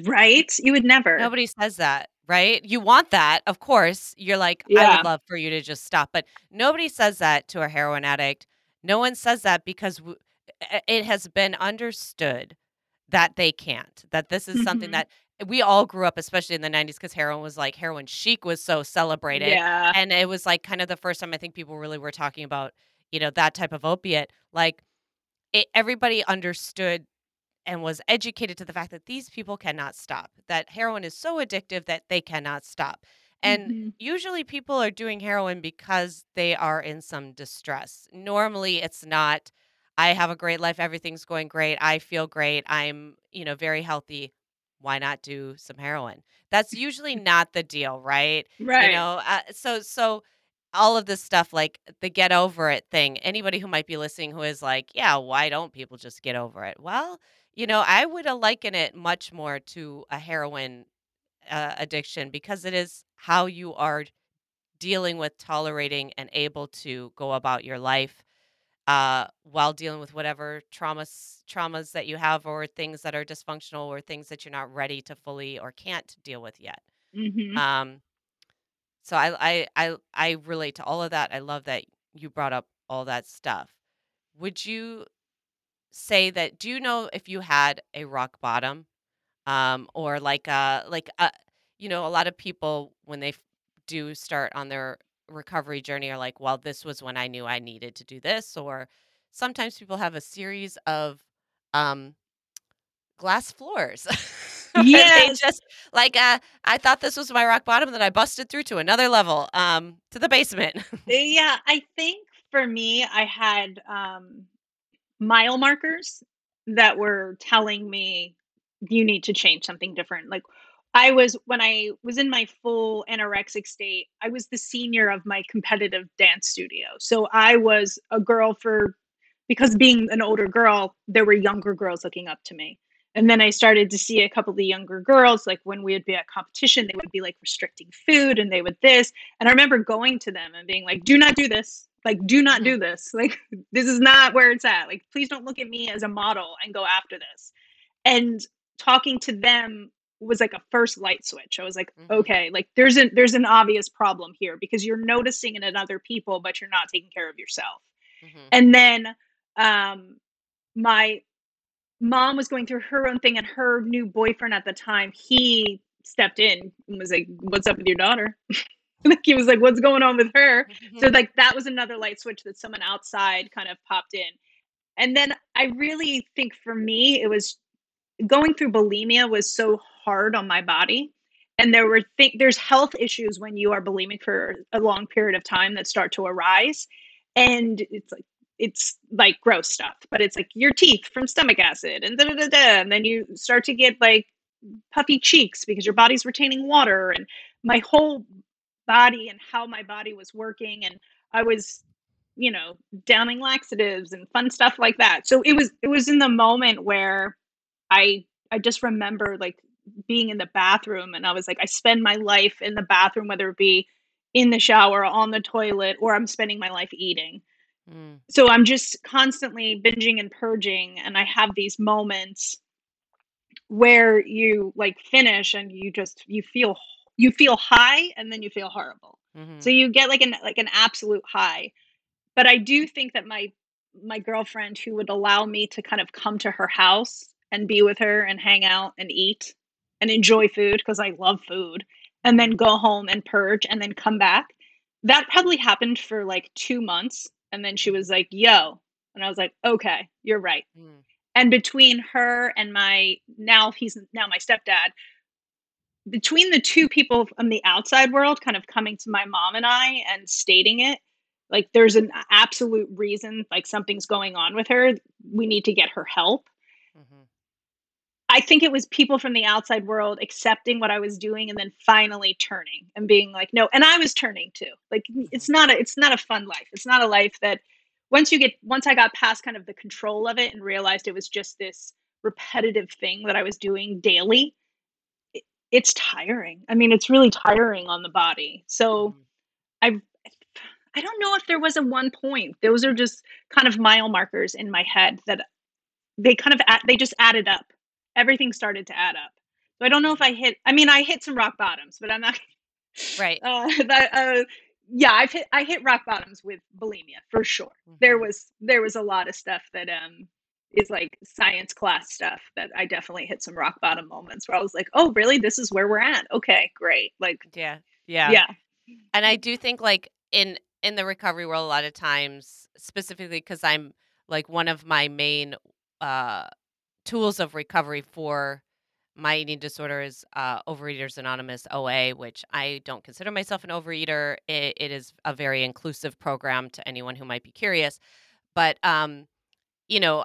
Right? You would never. Nobody says that, right? You want that, of course. You're like, "I would love for you to just stop," but nobody says that to a heroin addict. No one says that because w it has been understood that they can't, that this is something Mhm. that we all grew up, especially in the 90s, because heroin was like heroin chic was so celebrated, Yeah. and it was, like, kind of the first time I think people really were talking about, you know, that type of opiate. Like, e everybody understood and was educated to the fact that these people cannot stop, that heroin is so addictive that they cannot stop. And Mhm. usually people are doing heroin because they are in some distress. Normally, it's not, "I have a great life, everything's going great, I feel great, I'm, you know, very healthy. Why not do some heroin?" That's usually not the deal, right? Right. You know, uh, so so all of this stuff, like the get over it thing, anybody who might be listening who is like, "Yeah, why don't people just get over it?" Well, you know, I would, liken it much more to a heroin, uh, addiction because it is how you are dealing with, tolerating, and able to go about your life, uh, while dealing with whatever traumas traumas that you have or things that are dysfunctional or things that you're not ready to fully or can't deal with yet. Mhm. Um so I I I I relate to all of that, I love that you brought up all that stuff. Would you say that do you know if you had a rock bottom? Um, or like a like a you know, a lot of people, when they do start on their recovery journey are like, "Well, this was when I knew I needed to do this," or sometimes people have a series of, um, glass floors. yeah, just like, uh, I thought this was my rock bottom, then I busted through to another level, um, to the basement. Yeah, I think for me, I had, um, mile markers that were telling me, "You need to change something different." Like, I was when I was in my full anorexic state, I was the senior of my competitive dance studio. So I was a girl for because being an older girl, there were younger girls looking up to me. And then I started to see a couple of the younger girls, like when we would be at competition, they would be like restricting food and they would this. And I remember going to them and being like, do not do this. Like, do not do mm-hmm. this. Like, this is not where it's at. Like, please don't look at me as a model and go after this. And talking to them was like a first light switch. I was like, mhm, okay, like there's an there's an obvious problem here because you're noticing it in other people, but you're not taking care of yourself. mhm, And then um my mom was going through her own thing and her new boyfriend at the time, he stepped in and was like, What's up with your daughter? like he was like, What's going on with her? So mhm, like that was another light switch that someone outside kind of popped in. And then I really think for me, it was going through bulimia was so hard on my body. And there were th- there's health issues when you are bulimic for a long period of time that start to arise. And it's like it's like gross stuff, but it's like your teeth from stomach acid and da da da da. And then you start to get like puffy cheeks because your body's retaining water and my whole body and how my body was working and I was you know downing laxatives and fun stuff like that. So it was it was in the moment where I I just remember like being in the bathroom and I was like I spend my life in the bathroom whether it be in the shower, on the toilet, or I'm spending my life eating. mm, So I'm just constantly binging and purging and I have these moments where you like finish and you just you feel you feel high and then you feel horrible. So mhm, you get like an like an absolute high. But I do think that my my girlfriend who would allow me to kind of come to her house and be with her and hang out and eat and enjoy food because I love food and then go home and purge and then come back. That probably happened for like 2 months and then she was like, "Yo." And I was like, "Okay, you're right." mm, And between her and my now he's now my stepdad, between the 2 people from the outside world kind of coming to my mom and I and stating it, like, "There's an absolute reason, like, something's going on with her. We need to get her help." I think it was people from the outside world accepting what I was doing and then finally turning and being like, "No," and I was turning too. Like, it's not a it's not a fun life. It's not a life that once you get once I got past kind of the control of it and realized it was just this repetitive thing that I was doing daily, it it's tiring. I mean, it's really tiring on the body. So, mhm. I've I don't know if there was a one point. Those are just kind of mile markers in my head that they kind of add they just added up. Everything started to add up. So I don't know if Mhm. I hit I mean, I hit some rock bottoms, but I'm not Right. uh, that, uh, yeah, I've hit I hit rock bottoms with bulimia for sure. There Mhm. was there was a lot of stuff that, um, is like science class stuff that I definitely hit some rock bottom moments where I was like, "Oh, really? This is where we're at. Okay, great." Like, Yeah. Yeah. yeah. And I do think, like, in in the recovery world, a lot of times, specifically because I'm like, one of my main, uh, tools of recovery for my eating disorder is, uh, Overeaters Anonymous, OA, which I don't consider myself an overeater. It it is a very inclusive program to anyone who might be curious. But, um, you know,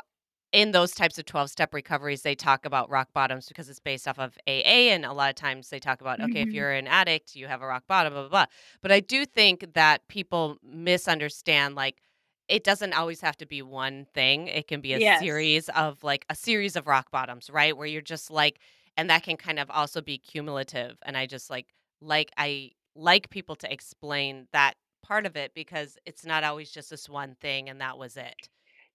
in those types of 12-step recoveries, they talk about rock bottoms because it's based off of AA, and a lot of times they talk about, okay, if Mhm. you're an addict, you have a rock bottom, blah, blah, blah. But I do think that people misunderstand, like, it doesn't always have to be one thing. It can be a Yes. series of, like, a series of rock bottoms, right? Where you're just like and that can kind of also be cumulative. And I just like like I like people to explain that part of it because it's not always just this one thing and that was it.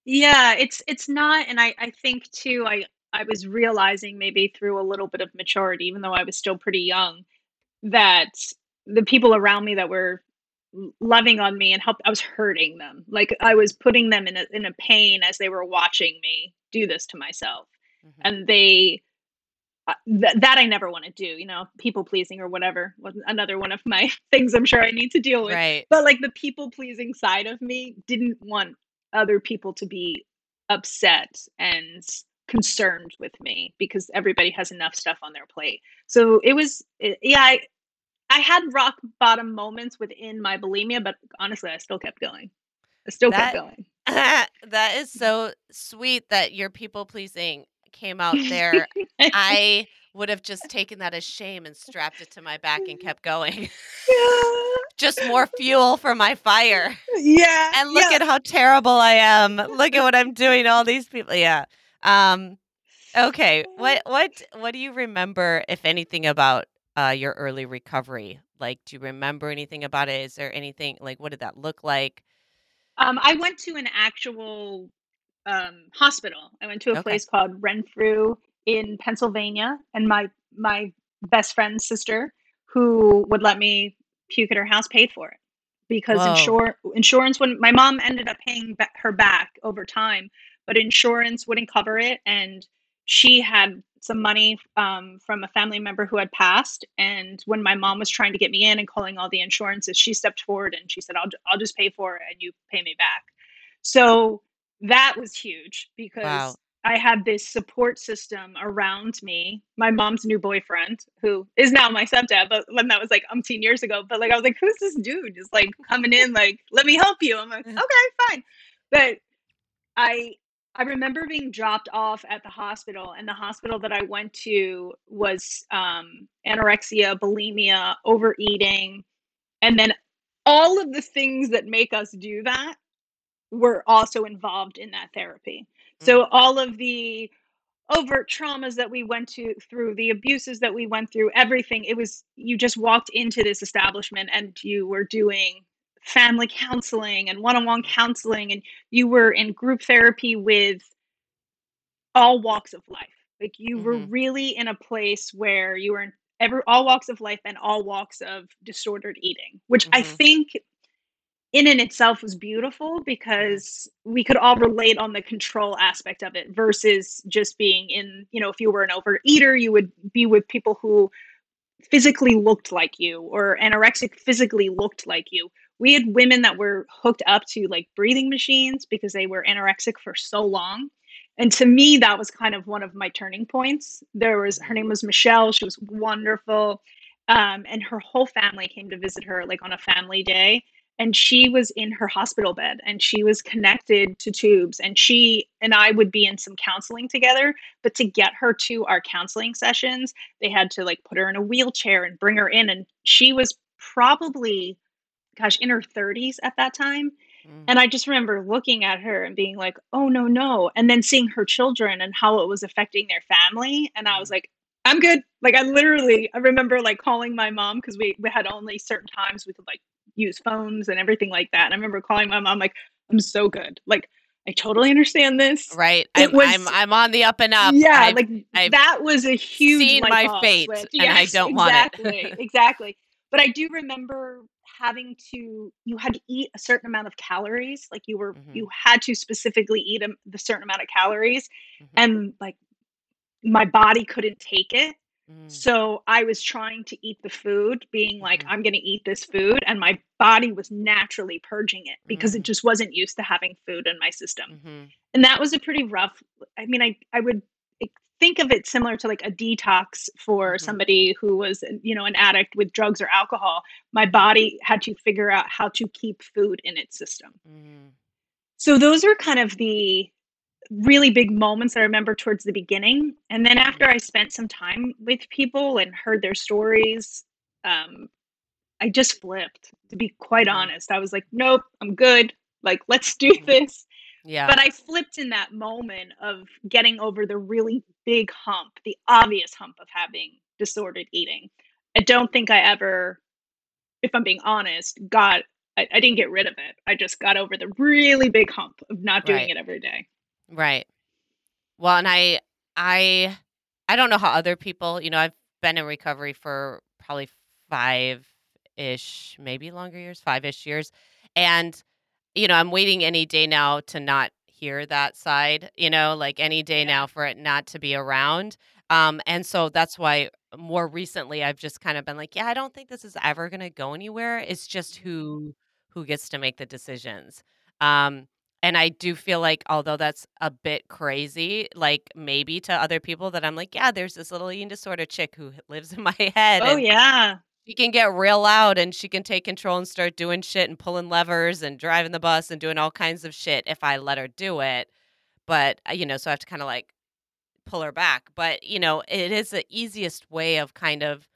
Yeah, it's it's not and I I think too I I was realizing maybe through a little bit of maturity even though I was still pretty young that the people around me that were loving on me and help I was hurting them. Like I was putting them in a in a pain as they were watching me do this to myself. mhm. And they uh, th- that I never want to do, you know, people pleasing or whatever was another one of my things I'm sure I need to deal with. Right. But like the people pleasing side of me didn't want other people to be upset and concerned with me because everybody has enough stuff on their plate. So it was eh, yeah, I I had rock bottom moments within my bulimia, but honestly, I still kept going. I still kept going. that is so sweet that your people pleasing came out there. I would have just taken that as shame and strapped it to my back and kept going. Yeah. Just more fuel for my fire. Yeah, And look yeah. at how terrible I am. Look at what I'm doing all these people. Yeah. Um, okay. What what what do you remember, if anything, about uh, your early recovery? Like, do you remember anything about it? Is there anything like what did that look like? Um, I went to an actual um, hospital. I went to a Okay. place called Renfrew in Pennsylvania, and my my best friend's sister, who would let me puke at her house, paid for it because Whoa. insure insurance wouldn't. My mom ended up paying her back over time, but insurance wouldn't cover it, and she had some money um, from a family member who had passed. And when my mom was trying to get me in and calling all the insurances, she stepped forward and she said, "I'll I'll just pay for it, and you pay me back." So that was huge Wow. because I had this support system around me. My mom's new boyfriend, who is now my stepdad, but when that was like umpteen years ago. But like I was like, who's this dude just like coming in, like, let me help you. I'm like, okay, fine. But I I remember being dropped off at the hospital, and the hospital that I went to was um, anorexia, bulimia, overeating, and then all of the things that make us do that were also involved in that therapy. Mm, So all of the overt traumas that we went to through, the abuses that we went through, everything, it was you just walked into this establishment and you were doing family counseling and one-on-one counseling and you were in group therapy with all walks of life. Like you were mhm, really in a place where you were in every all walks of life and all walks of disordered eating, which I mhm, think in and itself was beautiful mhm, because we could all relate on the control aspect of it versus just being in, you know, if you were an overeater, you would be with people who physically looked like you or anorexic physically looked like you. We had women that were hooked up to like breathing machines because they were anorexic for so long. And to me, that was kind of one of my turning points. There was her name was Michelle. She was wonderful. Um, and her whole family came to visit her like on a family day. And she was in her hospital bed and she was connected to tubes. And she and I would be in some counseling together. But to get her to our counseling sessions, they had to like put her in a wheelchair and bring her in and she was probably gosh in her 30s at that time mm, and i just remember looking at her and being like oh no no and then seeing her children and how it was affecting their family and i was mhm. like i'm good like i literally i remember like calling my mom because we, we had only certain times we could like use phones and everything like that and i remember calling my mom like i'm so good like i totally understand this Right. it I'm I'm I'm on the up and up. yeah, I've like, I've that was a huge seen my fate and I don't want it. exactly, exactly. But I do remember having to you had to eat a certain amount of calories, like, you were Mhm, you had to specifically eat a the certain amount of calories, mhm, and, like, my body couldn't take it. mm, So I was trying to eat the food, being like, mhm, "I'm gonna eat this food," and my body was naturally purging it because it mm, just wasn't used to having food in my system. mhm, And that was a pretty rough I mean, I I would think of it similar to, like, a detox for mhm, somebody who was, you know, an addict with drugs or alcohol. My body had to figure out how to keep food in its system. mhm, So those are kind of the really big moments I remember towards the beginning, and then after mhm, I spent some time with people and heard their stories, um, I just flipped, to be quite mhm, honest. I was like, "Nope, I'm good. Like, let's do mhm. this." Yeah. But I flipped in that moment of getting over the really big hump, the obvious hump of having disordered eating. I don't think I ever, if I'm being honest, got I, I didn't get rid of it. I just got over the really big hump of not doing Right. it every day. Right. Well, and I I I don't know how other people, you know, I've been in recovery for probably 5-ish, maybe longer years, 5-ish years. And, you know, I'm waiting any day now to not hear that side, you know, like any day Yeah. now for it not to be around. Um, and so that's why more recently I've just kind of been like, yeah, I don't think this is ever gonna go anywhere. It's just Mhm. who who gets to make the decisions. Um, And I do feel like although that's a bit crazy, like, maybe to other people that I'm like, "Yeah, there's this little eating disorder chick who lives in my head, Oh, and yeah. She can get real loud, and she can take control and start doing shit and pulling levers and driving the bus and doing all kinds of shit if I let her do it." But, uh, you know, so I have to kinda, like, pull her back. But, you know, it is the easiest way of kind of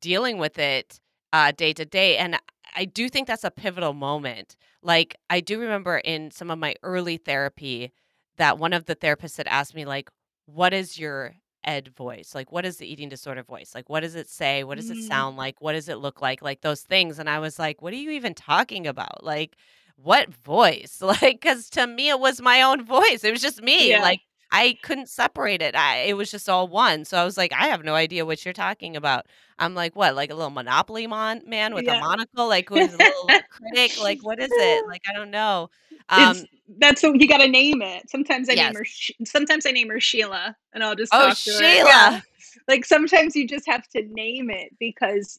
dealing with it, uh, day to day, and I do think that's a pivotal moment. Like, I do remember in some of my early therapy that one of the therapists had asked me, like, "What is your ed voice? Like, what is the eating disorder voice? Like, what does it say? What does it Mm. sound like? What does it look like?" Like, those things, and I was like, "What are you even talking about? Like, what voice?" Like, because to me, it was my own voice, it was just me, Yeah. like, I couldn't separate it, I it was just all one, so I was like, "I have no idea what you're talking about." I'm like, "What, like a little Monopoly mon man with a monocle? Like, who's a little critic? Like, what is it?" Like, I don't know. Um that's so you gotta name it. Sometimes I name her sometimes I name her Sheila, and I'll just Oh, to her yeah. Sheila! Like, sometimes you just have to name it because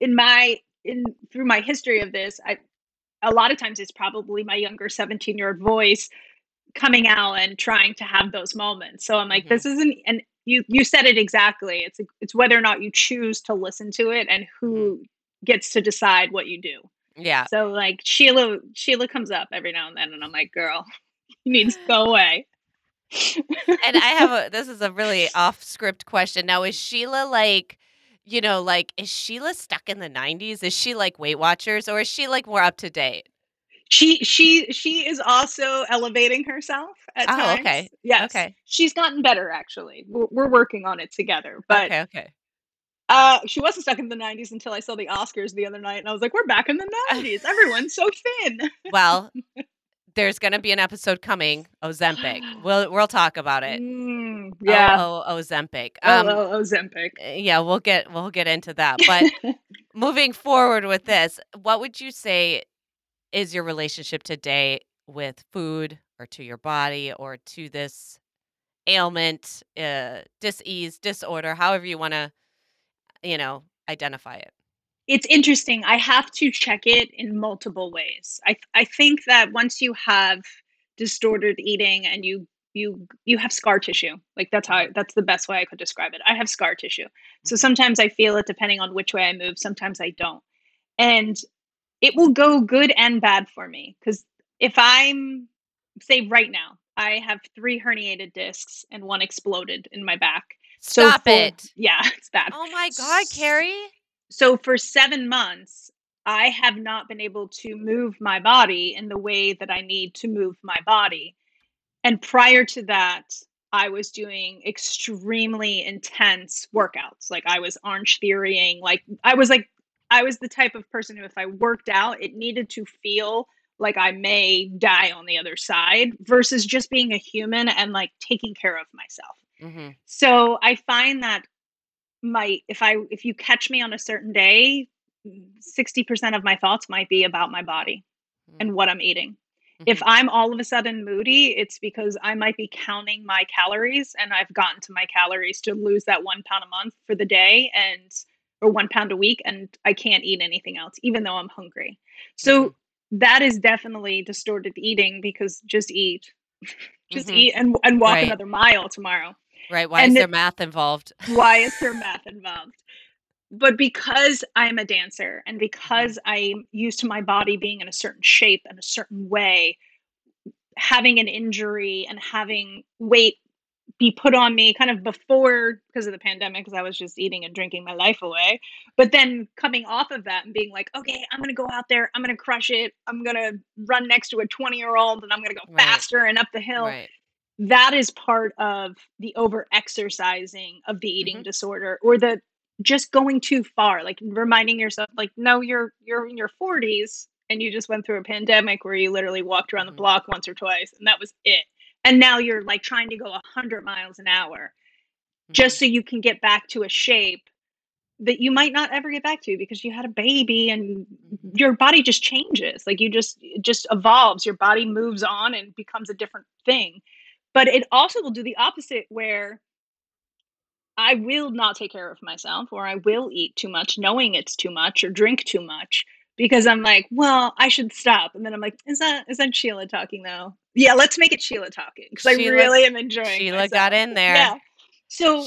in my in through my history of this, I a lot of times it's probably my younger seventeen-year-old voice coming out and trying to have those moments. So I'm like, Mhm. "This isn't" and you you said it exactly. It's, it's whether or not you choose to listen to it and who gets to decide what you do. Yeah. So, like, Sheila Sheila comes up every now and then, and I'm like, "Girl, you need to go away." And I have a this is a really off script question. Now is Sheila, like, you know, like, is Sheila stuck in the '90s? Is she like Weight Watchers, or is she, like, more up to date? She she she is also elevating herself at Oh, times. okay. Yes. Okay. She's gotten better, actually. We're we're working on it together, but Okay, okay. uh, she wasn't stuck in the '90s until I saw the Oscars the other night, and I was like, "We're back in the '90s. Everyone's so thin." Well, there's gonna be an episode coming, Ozempic. We'll we'll talk about it. Mm, O yeah. O Ozempic. Oh, Um, oh, Ozempic. eh, yeah, we'll get we'll get into that, but moving forward with this, what would you say is your relationship today with food, or to your body, or to this ailment, uh, dis-ease, disorder, however you wanna, you know, identify it? It's interesting, I have to check it in multiple ways. I th I think that once you have distorted eating and you you you have scar tissue, like, that's how I that's the best way I could describe it. I have scar tissue. So Mhm. sometimes I feel it depending on which way I move, sometimes I don't. And it will go good and bad for me because if I'm say right now, I have 3 herniated discs and 1 exploded in my back. So Stop for it! yeah, it's bad. Oh my god, Carrie! so for 7 months, I have not been able to move my body in the way that I need to move my body. And prior to that, I was doing extremely intense workouts, like, I was Orange Theory-ing, like, I was, like I was the type of person who if I worked out, it needed to feel like I may die on the other side, versus just being a human and, like, taking care of myself. Mhm. So, I find that my if I if you catch me on a certain day, 60% of my thoughts might be about my body Mm. and what I'm eating. If Mhm. I'm all of a sudden moody, it's because I might be counting my calories, and I've gotten to my calories to lose that 1 pound a month for the day and or 1 pound a week, and I can't eat anything else, even though I'm hungry. So, that is definitely distorted eating because just eat. Just Mhm. eat and and walk Right. another mile tomorrow. Right, why is And there it math involved? why is there math involved? But because I'm a dancer and Mhm. because I'm used to my body being in a certain shape and a certain way, having an injury and having weight be put on me kind of before because of the pandemic because I was just eating and drinking my life away, but then coming off of that and being like, "Okay, I'm gonna go out there, I'm gonna crush it, I'm gonna run next to a twenty-year-old, and I'm gonna go Right. faster and up the hill." Right. That is part of the over-exercising of the eating Mhm. disorder, or the just going too far, like, reminding yourself, like, "No, you're you're in your 40s, and you just went through a pandemic where you literally walked around the Mhm. block once or twice, and that was it. And now you're, like, trying to go 100 miles an hour, just Mhm. so you can get back to a shape that you might not ever get back to because you had a baby and Mhm. your body just changes, like, you just it just evolves, your body moves on and becomes a different thing. But it also will do the opposite where I will not take care of myself, or I will eat too much knowing it's too much or drink too much because I'm like, well, I should stop. And then I'm like, is that is that Sheila talking though? Yeah, let's make it Sheila talking because I really am enjoying. Sheila myself. got in there. Yeah. So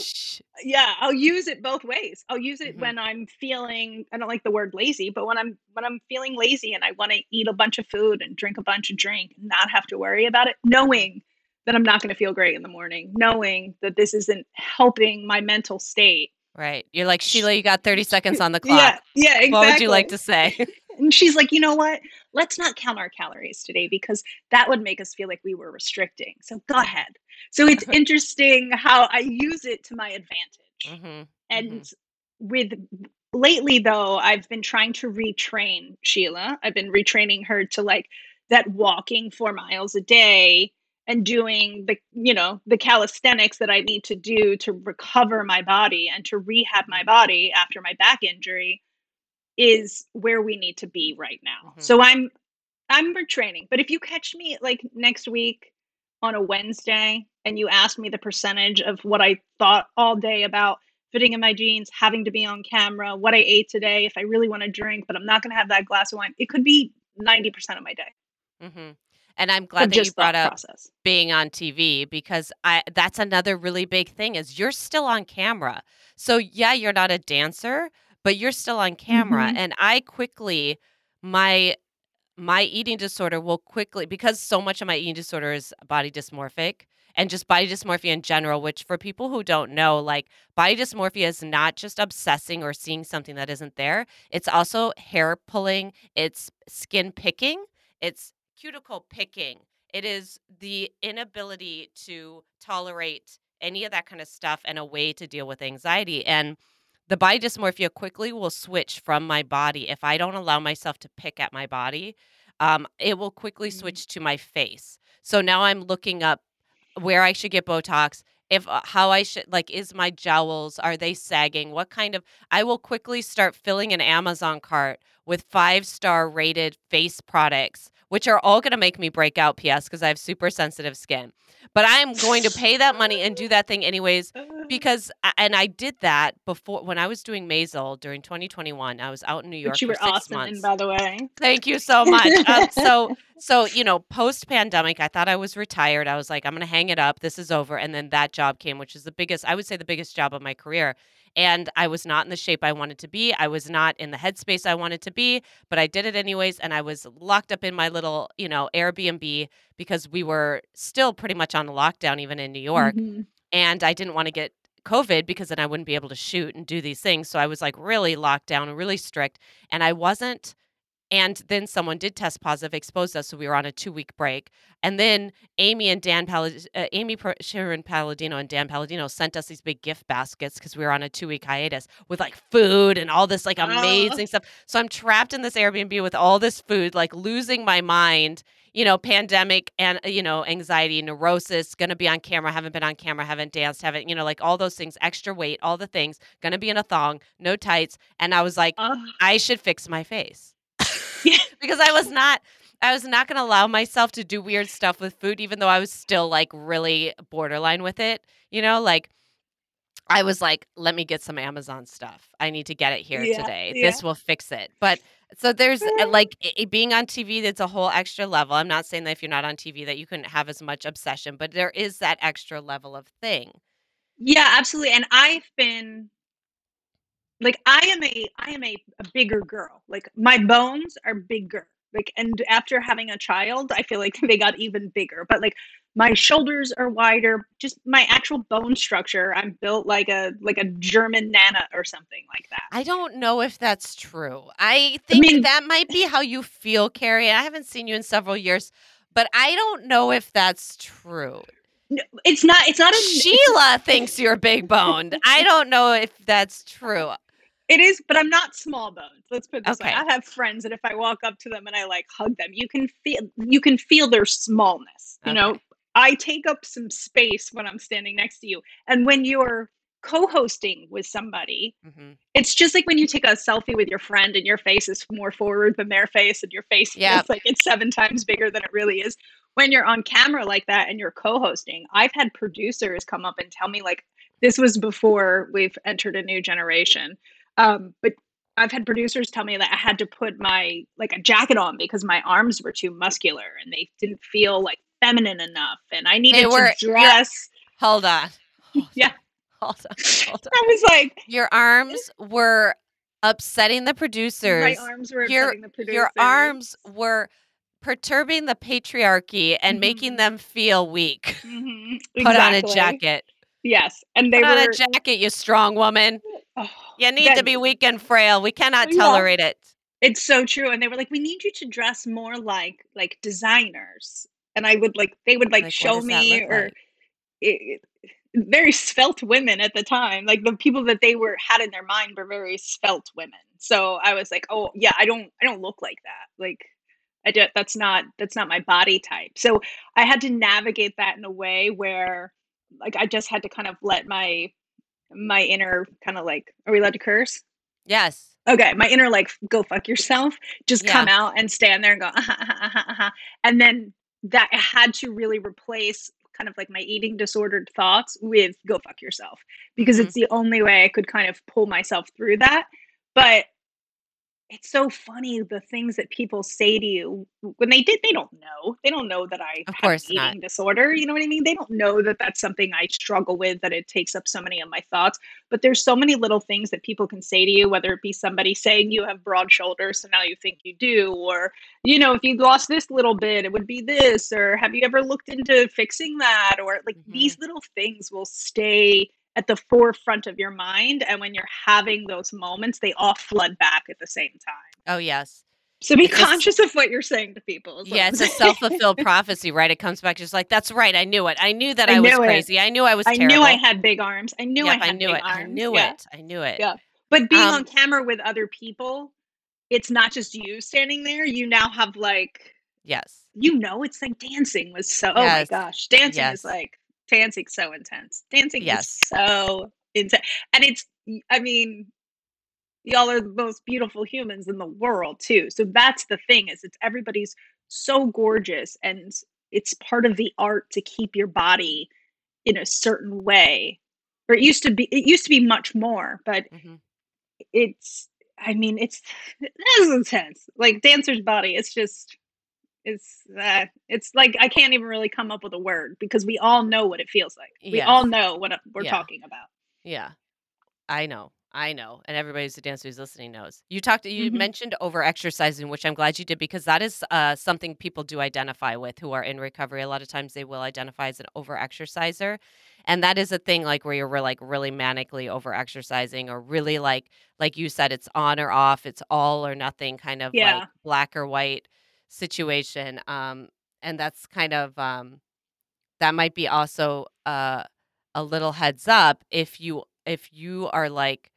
yeah, I'll use it both ways. I'll use it Mhm. when I'm feeling I don't like the word lazy, but when I'm when I'm feeling lazy and I want to eat a bunch of food and drink a bunch of drink and not have to worry about it, knowing that I'm not going to feel great in the morning, knowing that this isn't helping my mental state. Right. You're like, Sheila, you got 30 seconds on the clock. yeah, Yeah. exactly. What would you like to say? And she's like, you know what? Let's not count our calories today because that would make us feel like we were restricting. So go ahead. So it's interesting how I use it to my advantage. hmm And with lately, though, I've been trying to retrain Sheila. I've been retraining her to like that walking four miles a day and doing the you know the calisthenics that I need to do to recover my body and to rehab my body after my back injury is where we need to be right now. Mhm. So I'm I'm retraining. But if you catch me like next week on a Wednesday and you ask me the percentage of what I thought all day about fitting in my jeans, having to be on camera, what I ate today, if I really want to drink, but I'm not going to have that glass of wine, it could be 90% of my day. hmm And I'm glad that you brought thought up process. being on TV because I that's another really big thing is you're still on camera. So yeah, you're not a dancer, but you're still on camera. Mhm. And I quickly my my eating disorder will quickly because so much of my eating disorder is body dysmorphic and just body dysmorphia in general, which for people who don't know, like body dysmorphia is not just obsessing or seeing something that isn't there. It's also hair pulling, it's skin picking, it's cuticle picking. It is the inability to tolerate any of that kind of stuff and a way to deal with anxiety. And the body dysmorphia quickly will switch from my body if I don't allow myself to pick at my body. Um, it will quickly Mm. switch to my face. So now I'm looking up where I should get Botox. If uh, how I should like is my jowls are they sagging? What kind of I will quickly start filling an Amazon cart with five star rated face products, which are all going to make me break out. P.S. Because I have super sensitive skin, but I'm going to pay that money and do that thing anyways because and I did that before when I was doing Maisel during 2021. I was out in New York Which you for were six awesome months. in, by the way. Thank you so much. Um, so so you know, post pandemic, I thought I was retired. I was like, I'm gonna hang it up. This is over. And then that job came, which is the biggest. I would say the biggest job of my career. And I was not in the shape I wanted to be. I was not in the headspace I wanted to be, but I did it anyways. And I was locked up in my little, you know, Airbnb because we were still pretty much on lockdown, even in New York Mhm. and I didn't want to get COVID because then I wouldn't be able to shoot and do these things. So I was like really locked down and really strict, and I wasn't. And then someone did test positive, exposed us, so we were on a two week break. And then Amy and Dan Palad- uh, Amy Sherman Palladino and Dan Palladino sent us these big gift baskets because we were on a two week hiatus with like food and all this like Oh. amazing stuff. So I'm trapped in this Airbnb with all this food, like losing my mind you know, pandemic and, uh, you know, anxiety, neurosis, gonna be on camera, haven't been on camera, haven't danced, haven't, you know, like all those things, extra weight, all the things, gonna be in a thong, no tights. And I was like. I should fix my face. Yeah. because I was not, I was not gonna allow myself to do weird stuff with food, even though I was still like really borderline with it, you know, like, I was like, let me get some Amazon stuff. I need to get it here Yeah, today. yeah. This will fix it. But so there's uh, like i- i- being on TV, that's a whole extra level. I'm not saying that if you're not on TV that you couldn't have as much obsession, but there is that extra level of thing. Yeah, absolutely. And I've been like I am a I am a, a bigger girl. Like my bones are bigger. Like and after having a child, I feel like they got even bigger. But like my shoulders are wider. Just my actual bone structure, I'm built like a like a German nana or something like that. I don't know if that's true. I think mean- that might be how you feel, Carrie. I haven't seen you in several years, but I don't know if that's true. No, it's not it's not a Sheila thinks you're big boned. I don't know if that's true. It is, but I'm not small bones. Let's put it this way. I have friends that if I walk up to them and I like hug them, you can feel you can feel their smallness. You know, I take up some space when I'm standing next to you. And when you're co-hosting with somebody, hmm it's just like when you take a selfie with your friend and your face is more forward than their face and your face Yep. feels like it's seven times bigger than it really is. When you're on camera like that and you're co-hosting, I've had producers come up and tell me like this was before we've entered a new generation. Um, but I've had producers tell me that I had to put my like, a jacket on because my arms were too muscular and they didn't feel, like, feminine enough, and I needed to were your dress hold on. Hold Yeah. hold on, hold on. I was like Your arms were upsetting the producers. My arms were Your upsetting the producers. your arms were perturbing the patriarchy and making Mhm. them feel weak. Mhm, Put on a jacket. Yes, and they Put on a jacket, you strong woman. Oh, You need to be weak and frail. We cannot Yeah. tolerate it. It's so true, and they were like, "We need you to dress more like like designers." And I would, like they would, like, Like, show me or like? i very svelte women at the time, like, the people that they were had in their mind were very svelte women. So, I was like, "Oh, yeah, I don't I don't look like that." Like, I d that's not that's not my body type. So, I had to navigate that in a way where, like, I just had to kind of let my my inner kinda, like are we allowed to curse? Yes. Okay, my inner, like, "Go fuck yourself," just come out and stand there and go, "Uh-huh, uh-huh, uh-huh, uh-huh," and then that I had to really replace kind of, like, my eating disordered thoughts with "Go fuck yourself," because Mhm. it's the only way I could kind of pull myself through that, but it's so funny the things that people say to you when they did they don't know. They don't know that I Of have course not. eating disorder, you know what I mean? They don't know that that's something I struggle with, that it takes up so many of my thoughts, but there's so many little things that people can say to you, whether it be somebody saying you have broad shoulders, so now you think you do, or, you know, "If you lost this little bit, it would be this," or "Have you ever looked into fixing that?" Or, like, Mhm. these little things will stay at the forefront of your mind, and when you're having those moments, they all flood back at the same time. Oh, yes. So be It's conscious of what you're saying to people Yeah, it's a self-fulfilled prophecy, right? It comes back just like, "That's right, I knew it. I knew that I I was knew it. crazy. I knew I was I knew I had big arms. I knew I Yep, I had knew big it. I knew Yeah. it. I knew it. Yeah. But being on Um camera with other people, it's not just you standing there, you now have, like Yes. you know, it's like dancing was so oh my gosh, dancing is like dancing's so intense. Dancing is Yes. so intense. and it's I mean, y'all are the most beautiful humans in the world too, so that's the thing is it's everybody's so gorgeous, and it's part of the art to keep your body in a certain way. Or it used to be it used to be much more, but Mhm. it's I mean, it's it's intense. Like, dancer's body, it's just it's, uh it's like I can't even really come up with a word because we all know what it feels like. We all know what, uh, we're Yeah. talking about. Yeah. I know. I know, and everybody who's a dancer who's listening knows. You talked you Mhm. mentioned over-exercising, which I'm glad you did because that is, uh, something people do identify with who are in recovery. A lot of times they will identify as an over-exerciser, and that is a thing, like, where you're like, really manically over-exercising or really, like like you said, it's on or off, it's all or nothing kind of, like, black or white situation, um, and that's kind of, um that might be also, uh, a little heads up if you if you are, like,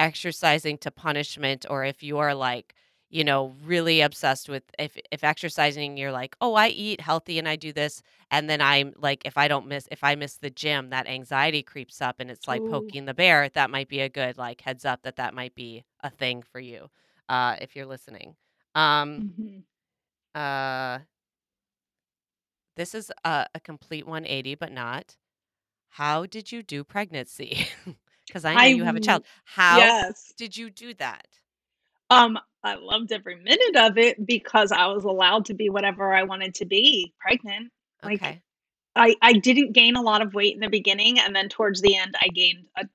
exercising to punishment or if you are, like, you know, really obsessed with if if exercising, you're like, "Oh, I eat healthy and I do this," and then I'm like, if I don't miss if I miss the gym, that anxiety creeps up and it's like Ooh. poking the bear, that might be a good, like, heads up that that might be a thing for you, uh, if you're listening. Um Mhm. Uh this is a a complete 180, but not. How did you do pregnancy? 'Cause I know I you have a child. How yes. did you do that? Um, I loved every minute of it because I was allowed to be whatever I wanted to be pregnant. Like, Okay. I I didn't gain a lot of weight in the beginning, and then towards the end, I gained a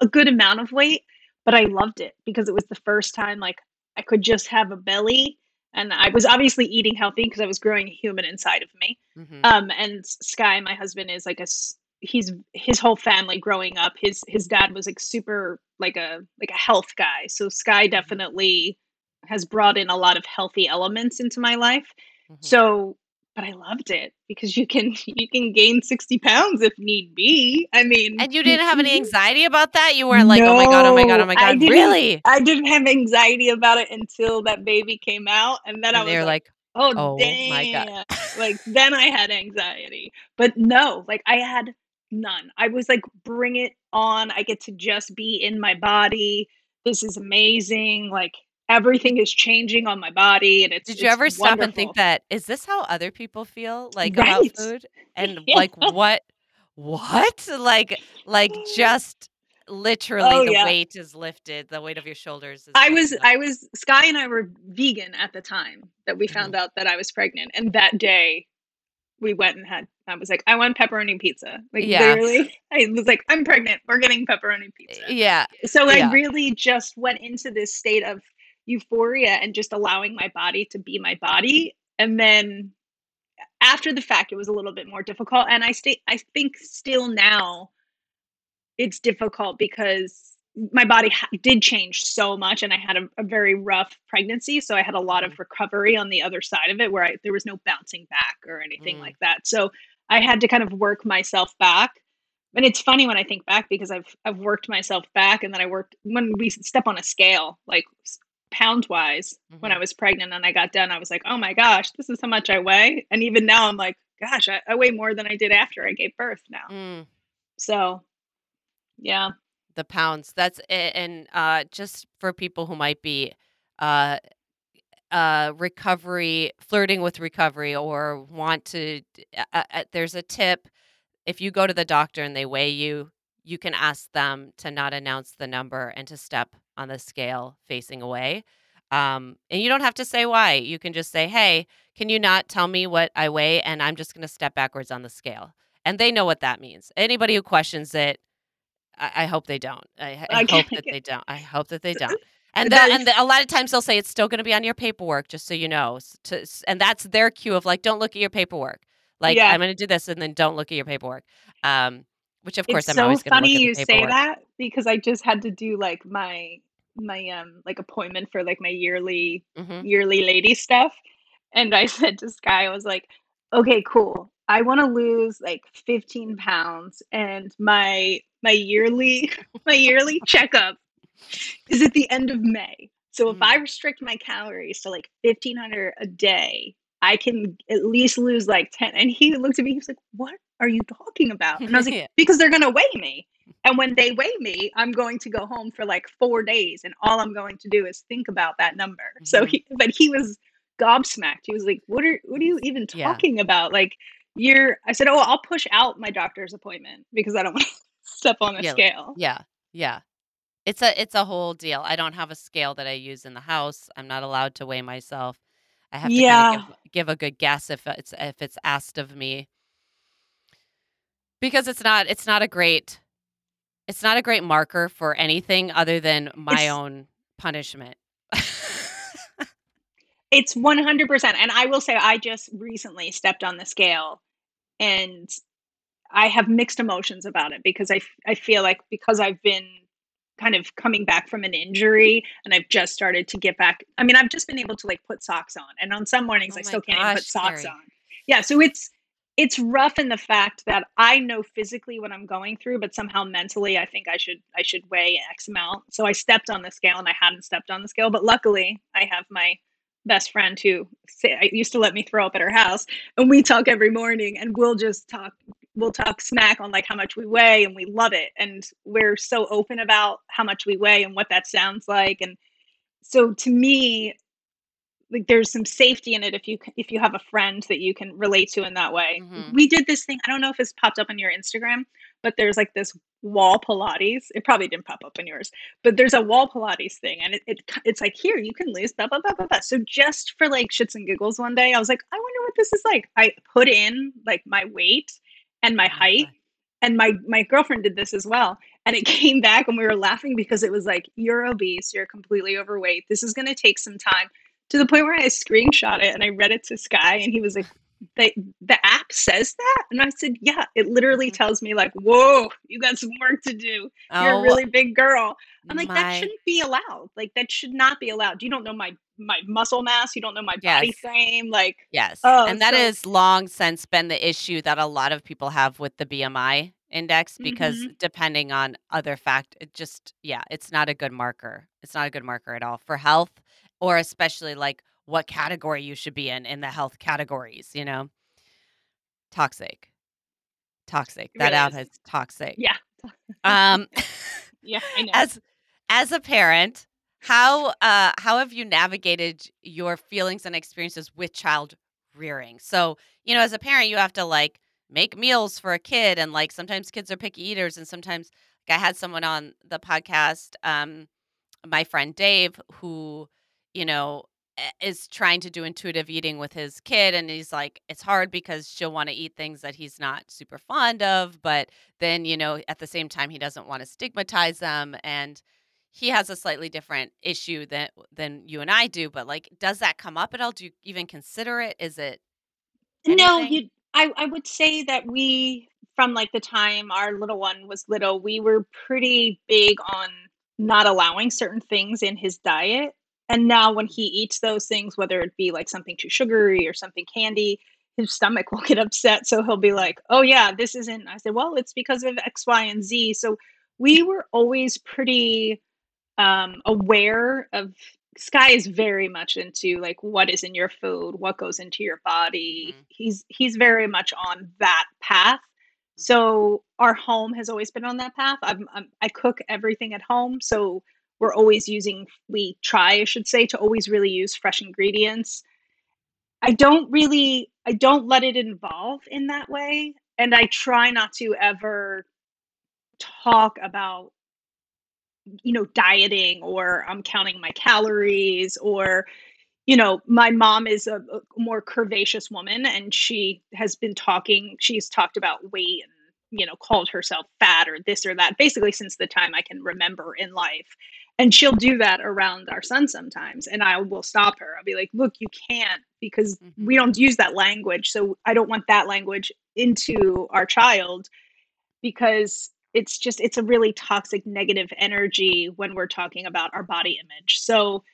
a good amount of weight, but I loved it because it was the first time, like, I could just have a belly, and I was obviously eating healthy because I was growing a human inside of me. Mhm. Um, and Sky, my husband, is like a he's his whole family growing up, his his dad was, like, super like a like a health guy, so Skye Mhm. definitely has brought in a lot of healthy elements into my life. Mhm. So but I loved it because you can you can gain 60 pounds if need be. I mean And you didn't have any anxiety about that? You weren't like, "Oh my god, oh my god, oh my I god, didn't really?" I didn't have anxiety about it until that baby came out, and then I was like, like, "Oh, "Oh my god." Like, then I had anxiety. But no, like, I had none. I was like, "Bring it on. I get to just be in my body. This is amazing." Like, everything is changing on my body, and it's did you it's ever stop and think that is this how other people feel, like, about food?" And, Yeah. like, what what? Like like, just literally Oh, the yeah. weight is lifted, the weight of your shoulders is I was lifted. I was Sky and I were vegan at the time that we Mhm. found out that I was pregnant, and that day we went and had I was like, "I want pepperoni pizza." Like, Yeah. literally, I was like, "I'm pregnant. We're getting pepperoni pizza." Yeah. So I Yeah. really just went into this state of euphoria and just allowing my body to be my body, and then after the fact, it was a little bit more difficult, and I stay I think still now it's difficult because my body ha- did change so much and I had a, a very rough pregnancy. So I had a lot of recovery on the other side of it where I, there was no bouncing back or anything Mm. like that. So I had to kind of work myself back. And it's funny when I think back because I've I've worked myself back and then I worked when we step on a scale like pound wise when I Mhm. was pregnant and I got done I was like, "Oh my gosh, this is how much I weigh." And even now I'm like, "Gosh, I, I weigh more than I did after I gave birth now." Mm. So, yeah. The pounds. That's a and, uh, just for people who might be, uh uh, recovery flirting with recovery or want to uh uh uh, there's a tip. If you go to the doctor and they weigh you, you can ask them to not announce the number and to step on the scale facing away. Um, and you don't have to say why. You can just say, "Hey, can you not tell me what I weigh, and I'm just gonna step backwards on the scale." And they know what that means. Anybody who questions it, I I hope they don't. I I hope that they don't. I hope that they don't. And that and the a lot of times they'll say it's still gonna be on your paperwork, just so you know, to and that's their cue of, like, "Don't look at your paperwork." Like, Yeah. "I'm gonna do this," and then don't look at your paperwork. Um, which, of It's course, I'm so always gonna look funny at the you say that because I just had to do, like, my my, um, like, appointment for, like, my yearly Mhm. yearly lady stuff, and I said to Sky, I was like, "Okay, cool. I wanna lose, like, 15 pounds, and my my yearly my yearly checkup is at the end of May. So if I Mm. restrict my calories to, like, 1,500 a day, I can at least lose, like, 10" and he looked at me, he was like, "What are you talking about?" And I was like, Yeah. "Because they're gonna weigh me, and when they weigh me, I'm going to go home for, like, 4 days, and all I'm going to do is think about that number." So Mhm. he but he was gobsmacked. He was like, "What are what are you even Yeah. talking about? Like, you're" I said, "Oh, I'll push out my doctor's appointment because I don't wanna step on a Yeah. scale." Yeah. Yeah. It's a it's a whole deal. I don't have a scale that I use in the house. I'm not allowed to weigh myself. I have to kinda give give a good guess if it's if it's asked of me. Because it's not it's not a great it's not a great marker for anything other than my It's own punishment. It's 100%, and I will say I just recently stepped on the scale, and I have mixed emotions about it because I, I feel like because I've been kind of coming back from an injury and I've just started to get back I mean, I've just been able to, like, put socks on, and on some mornings, Oh I still can't even put socks on. Yeah, so it's it's rough in the fact that I know physically what I'm going through, but somehow mentally, I think I should I should weigh X amount. So I stepped on the scale, and I hadn't stepped on the scale, but luckily, I have my best friend who used to let me throw up at her house, and we talk every morning, and we'll just talk we'll talk smack on, like, how much we weigh, and we love it, and we're so open about how much we weigh and what that sounds like, and so to me, like, there's some safety in it if you if you have a friend that you can relate to in that way. Mhm. We did this thing I don't know if it's popped up on your Instagram, but there's, like, this wall Pilates. It probably didn't pop up on yours, but there's a wall Pilates thing, and it it it's like, "Here, you can lose blah, blah, blah, blah, blah." So just for, like, shits and giggles one day, I was like, "I wonder what this is like." I put in, like, my weight and my Oh height, and my my girlfriend did this as well, and it came back, and we were laughing because it was like, "You're obese, you're completely overweight, this is gonna take some time." To the point where I screenshot it and I read it to Sky, and he was like, "The the app says that?" And I said, "Yeah, it literally Mhm. tells me like, 'Whoa, you got some work to do. You're a Oh really big girl.'" I'm like, "That shouldn't be allowed. Like, that should not be allowed. You don't know my my muscle mass, you don't know my body Yes. frame, like" Yes, Oh, and that so has long since been the issue that a lot of people have with the BMI index because Mhm. depending on other fact it just yeah, it's not a good marker. It's not a good marker at all for health or especially, like, what category you should be in, in the health categories, you know? Toxic. Toxic. It That really app is. is toxic. Yeah. Um, Yeah, I know. as as a parent, how, uh, how have you navigated your feelings and experiences with child rearing? So, you know, as a parent, you have to, like, make meals for a kid and like sometimes kids are picky eaters and sometimes like, I had someone on the podcast um my friend Dave who you know is trying to do intuitive eating with his kid and he's like it's hard because she'll want to eat things that he's not super fond of but then you know at the same time he doesn't want to stigmatize them and he has a slightly different issue than than you and I do but like does that come up at all? Do you even consider it? Is it No, you I I would say that we from, like, the time our little one was little, we were pretty big on not allowing certain things in his diet, and now when he eats those things, whether it be, like, something too sugary or something candy, his stomach will get upset, so he'll be like, "Oh, yeah, this isn't" I said, "Well, it's because of X, Y, and Z." So, we were always pretty um, aware of Sky is very much into like what is in your food, what goes into your body. Mhm, He's he's very much on that path. mhm, So our home has always been on that path. I'm, I'm I cook everything at home, so we're always using we try, I should say, to always really use fresh ingredients. I don't really I don't let it involve in that way, and I try not to ever talk about you know, dieting or I'm counting my calories or, you know, my mom is a, a more curvaceous woman and she has been talking, she's talked about weight and, you know, called herself fat or this or that, basically since the time I can remember in life. And she'll do that around our son sometimes. And I will stop her. I'll be like, look, you can't because we mhm, don't use that language. So I don't want that language into our child because it's just it's a really toxic negative energy when we're talking about our body image. So,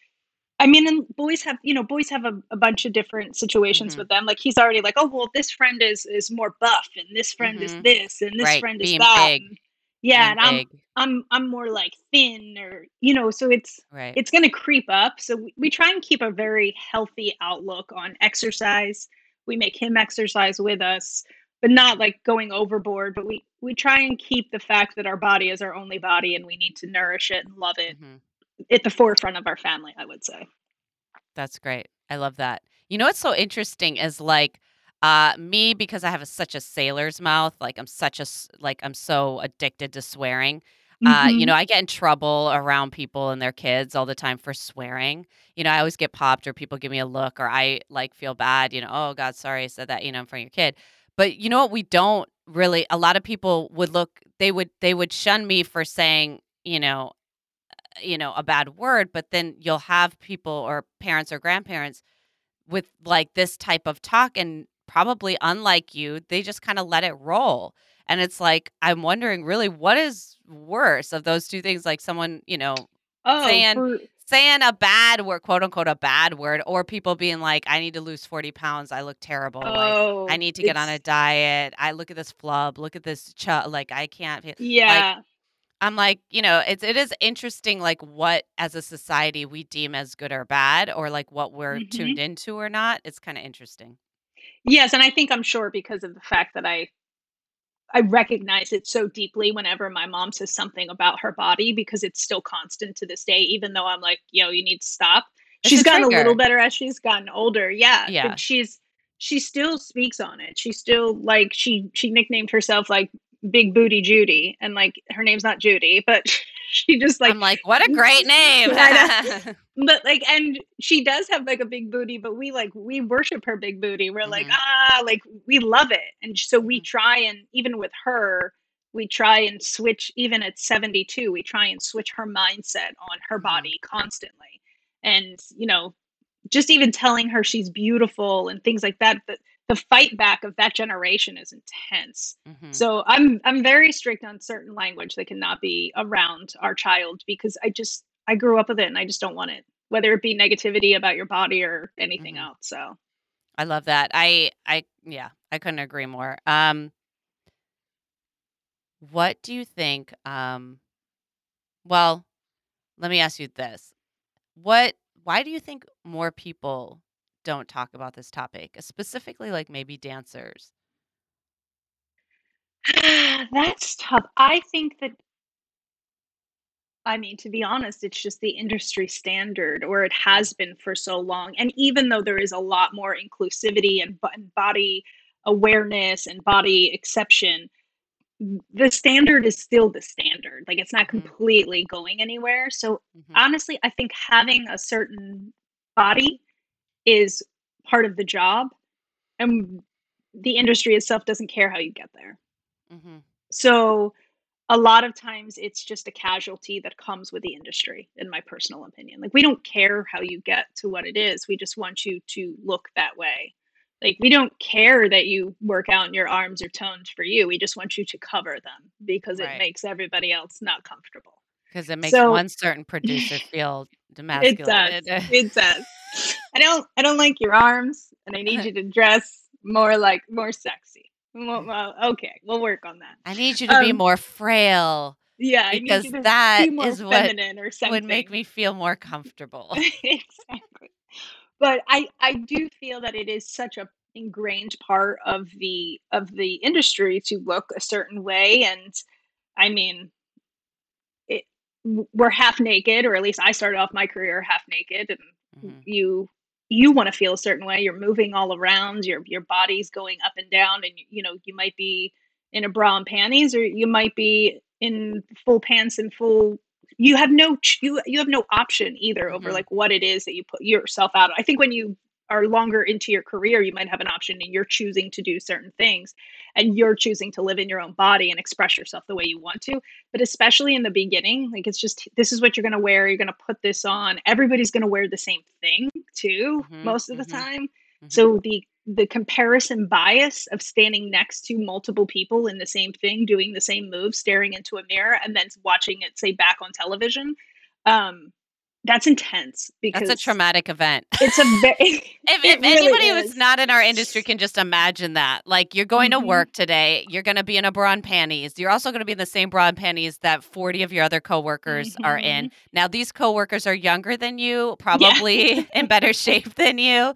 I mean, and boys have, you know, boys have a, a bunch of different situations mhm, with them. Like he's already like, oh well, this friend is is more buff, and this friend is mhm. this, and this Right, friend is that. big, yeah, being and I'm I'm I'm more like thin, or you know, so it's right, it's going to creep up. So we, we try and keep a very healthy outlook on exercise. We make him exercise with us but not like going overboard but we we try and keep the fact that our body is our only body and we need to nourish it and love it mhm. at the forefront of our family i would say That's great. I love that. You know what's so interesting is like uh me because I have a, such a sailor's mouth, like I'm such a like I'm so addicted to swearing. Uh you know, I get in trouble around people and their kids all the time for swearing. You know, I always get popped or people give me a look or I like feel bad, you know, oh god, sorry I said that, you know, in front of your kid. But you know what we don't really a lot of people would look they would they would shun me for saying, you know, you know, a bad word, but then you'll have people or parents or grandparents with like this type of talk and probably unlike you, they just kind of let it roll. And it's like, I'm wondering really what is worse of those two things? Like someone, you know, oh saying, for saying a bad word, quote unquote, a bad word, or people being like, I need to lose 40 pounds. I look terrible. Like, I oh need to get on a diet. I look at this flub. Look at this. Ch- like, I can't. feel- Like, yeah I'm like, you know, it's it is interesting, like, what as a society we deem as good or bad, or like what we're tuned mhm into or not. It's kind of interesting. Yes and i think i'm sure because of the fact that i i recognize it so deeply whenever my mom says something about her body because it's still constant to this day even though i'm like yo you need to stop. It's she's a gotten a little better as she's gotten older yeah Yeah. but she's she still speaks on it. She still like she she nicknamed herself like big booty judy and like her name's not judy but she just like I'm like, what a great name. But like, and she does have like a big booty, but we like we worship her big booty. We're like, hmm ah, like we love it. And so we hmm try and even with her, we try and switch, even at 72, we try and switch her mindset on her hmm body constantly. And, you know, just even telling her she's beautiful and things like that, the, the fight back of that generation is intense. hmm So I'm I'm very strict on certain language that cannot be around our child because I just I grew up with it and I just don't want it, whether it be negativity about your body or anything hmm else. So I love that. I I yeah, I couldn't agree more. Um, what do you think? Um, well, let me ask you this: What? Why do you think more people don't talk about this topic, specifically, like maybe dancers? that's tough. I think that I mean, to be honest, it's just the industry standard, or it has been for so long. And even though there is a lot more inclusivity and, and body awareness and body exception, the standard is still the standard. Like it's not Mhm. completely going anywhere. So Mhm. honestly, I think having a certain body is part of the job, and the industry itself doesn't care how you get there. Mhm. So a lot of times it's just a casualty that comes with the industry, in my personal opinion. Like we don't care how you get to what it is. We just want you to look that way. Like we don't care that you work out and your arms are toned for you. We just want you to cover them because it makes everybody else not comfortable because it makes So one certain producer feel demasculated It does, it does. I don't I don't like your arms, and I need you to dress more like more sexy. Well well, okay, we'll work on that. I need you to be Um more frail Yeah, I need because you to that be more is what feminine or would make me feel more comfortable. Exactly. But I I do feel that it is such a ingrained part of the of the industry to look a certain way, and I mean it we're half naked, or at least I started off my career half naked, and y Mhm. You you wanna feel a certain way, you're moving all around, your your body's going up and down, and, you know, you might be in a bra and panties, or you might be in full pants and full you have no you you have no option either over, Mhm. like, what it is that you put yourself out I think when you are longer into your career, you might have an option and you're choosing to do certain things, and you're choosing to live in your own body and express yourself the way you want to, but especially in the beginning, like, it's just, "This is what you're gonna wear, you're gonna put this on." Everybody's gonna wear the same thing too, Mhm, most of the mhm, time. mhm. So the the comparison bias of standing next to multiple people in the same thing, doing the same move, staring into a mirror, and then watching it, say, back on television, um, that's intense That's a traumatic event. it's a ve If if really anybody who's not in our industry can just imagine that, like, you're going to Mhm. work today, you're gonna be in a bra and panties, you're also gonna be in the same bra and panties that 40 of your other coworkers are in. Mhm. Now these coworkers are younger than you, Yeah. probably in better shape than you,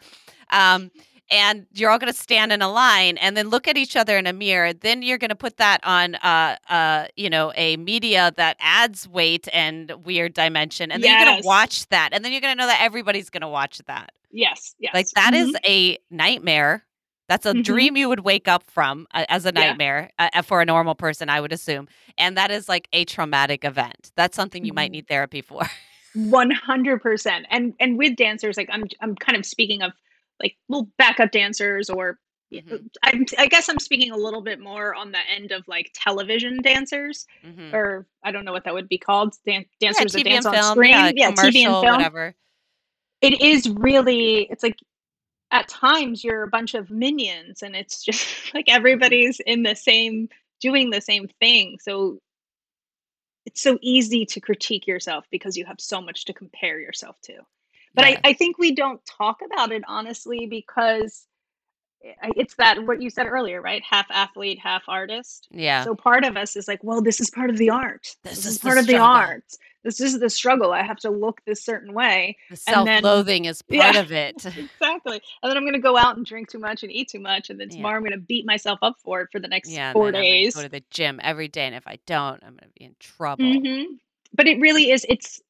um, and you're all gonna stand in a line and then look at each other in a mirror, then you're gonna put that on, uh uh, you know, a media that adds weight and weird dimension, and then you're gonna watch that, and then you're gonna know that everybody's gonna watch that. Yes, Yes. Like, yes. that is Mhm. a nightmare. That's a Mhm. dream you would wake up from, uh, as a nightmare, uh, uh, for a normal person, I would assume, and that is, like, a traumatic event. That's something you might Mhm. need therapy for. 100%, and and with dancers, like, I'm I'm kind of speaking of, like, little backup dancers or y Mhm. I'm I guess I'm speaking a little bit more on the end of, like, television dancers, Mhm. or I don't know what that would be called, dan Yeah, dancers that TV dance on film, yeah, screen? Yeah, TV and film. whatever. It is really it's like, at times, you're a bunch of minions, and it's just like everybody's in the same doing the same thing, so it's so easy to critique yourself because you have so much to compare yourself to. But I I think we don't talk about it honestly because it's that what you said earlier, right? Half athlete, half artist. Yeah. So part of us is like, "Well, this is part of the art. This This is is the part of the art. This is the struggle. I have to look this certain way." The And then self-loathing is part yeah, of it. exactly. And then I'm gonna go out and drink too much and eat too much, and then Yeah. tomorrow I'm gonna beat myself up for it for the next Yeah, 4 days. I'm go to the gym every day, and if I don't, I'm gonna be in trouble. Mhm. But it really is it's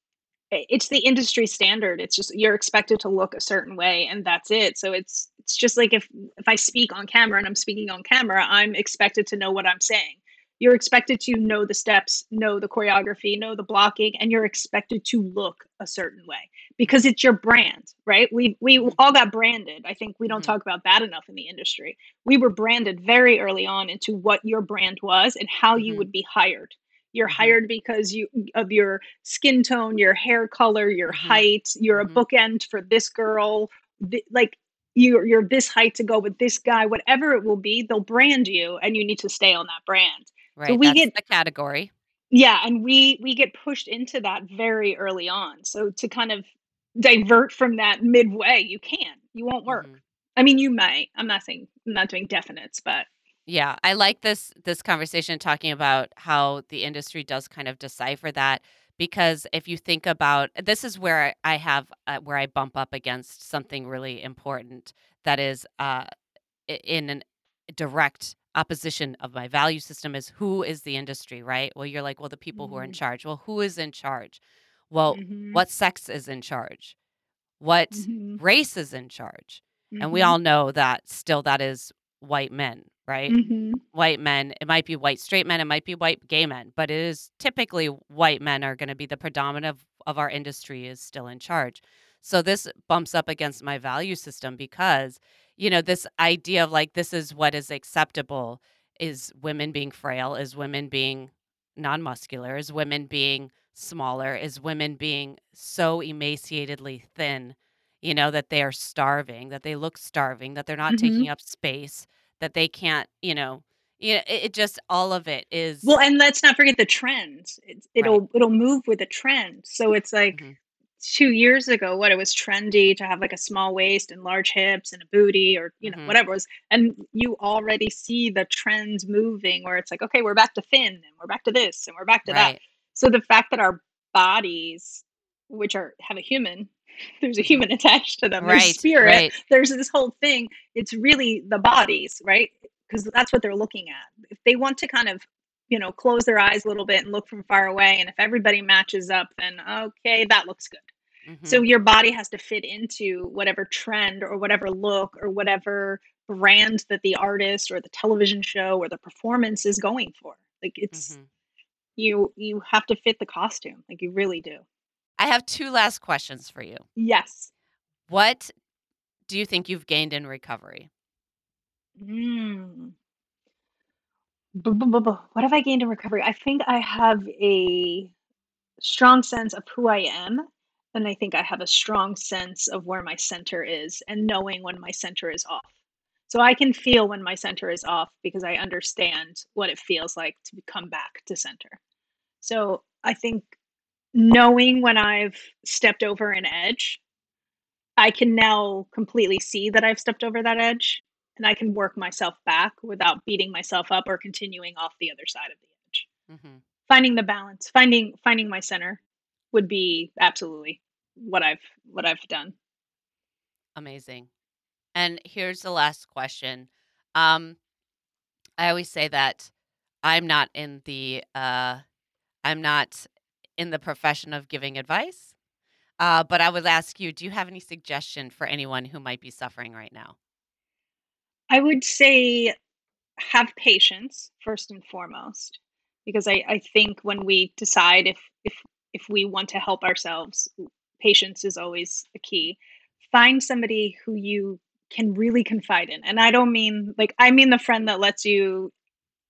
it's the industry standard. It's just you're expected to look a certain way, and that's it. So it's it's just like if if I speak on camera and I'm speaking on camera, I'm expected to know what I'm saying. You're expected to know the steps, know the choreography, know the blocking, and you're expected to look a certain way because it's your brand, right? We we all got branded. I think we don't Mhm. talk about that enough in the industry. We were branded very early on into what your brand was and how you Mhm. would be hired. You're Mhm. hired because you of your skin tone, your hair color, your Mhm. height, you're a Mhm. bookend for this girl, like, you're you're this height to go with this guy, whatever it will be, they'll brand you, and you need to stay on that brand. So Right, we that's get the category. Yeah, and we we get pushed into that very early on. So to kind of divert from that midway, you can't. You won't work. Mhm. I mean, you might. I'm not saying I'm not doing definites, but Yeah, I like this this conversation talking about how the industry does kind of decipher that, because if you think about this is where I have, uh, where I bump up against something really important that is, uh, in a direct opposition of my value system is who is the industry, right? Well, you're like, "Well, the people who are in Mhm. charge." Well, who is in charge? Well, Mhm. what sex is in charge? What Mhm. race is in charge? And we Mhm. all know that still that is white men, right? Mhm. White men, it might be white straight men, it might be white gay men, but it is typically white men are going to be the predominant of, of our industry is still in charge. So this bumps up against my value system because, you know, this idea of like this is what is acceptable is women being frail, is women being non-muscular, is women being smaller, is women being so emaciatedly thin, you know, that they are starving, that they look starving, that they're not taking Mhm. up space, that they can't, you know, yeah, it, it just all of it is Well, and let's not forget the trends. It's it'll it'll move with the trend. So it's like hmm 2 years ago, what, it was trendy to have, like, a small waist and large hips and a booty or, you know, hmm whatever it was, and you already see the trends moving where it's like, "Okay, we're back to thin, and we're back to this, and we're back to that." So the fact that our bodies, which are have a human there's a human attached to them, there's Right. spirit, Right. there's this whole thing, it's really the bodies, right? Because that's what they're looking at. If they want to kind of, you know, close their eyes a little bit and look from far away, and if everybody matches up, then, "Okay, that looks good." hmm So your body has to fit into whatever trend or whatever look or whatever brand that the artist or the television show or the performance is going for. Like it's hmm you you have to fit the costume. Like you really do. I have two last questions for you. Yes. What do you think you've gained in recovery? Mm. What have I gained in recovery? I think I have a strong sense of who I am. And I think I have a strong sense of where my center is and knowing when my center is off. So I can feel when my center is off because I understand what it feels like to come back to center. So I think knowing when I've stepped over an edge, I can now completely see that I've stepped over that edge and I can work myself back without beating myself up or continuing off the other side of the edge Mm-hmm. finding the balance finding finding my center would be absolutely what i've what i've done Amazing. And here's the last question. Um, I always say that I'm not in the uh, I'm not in the profession of giving advice. Uh, but I would ask you, do you have any suggestion for anyone who might be suffering right now? i would say have patience first and foremost because i i think when we decide if if if we want to help ourselves patience is always a key find somebody who you can really confide in and i don't mean like i mean the friend that lets you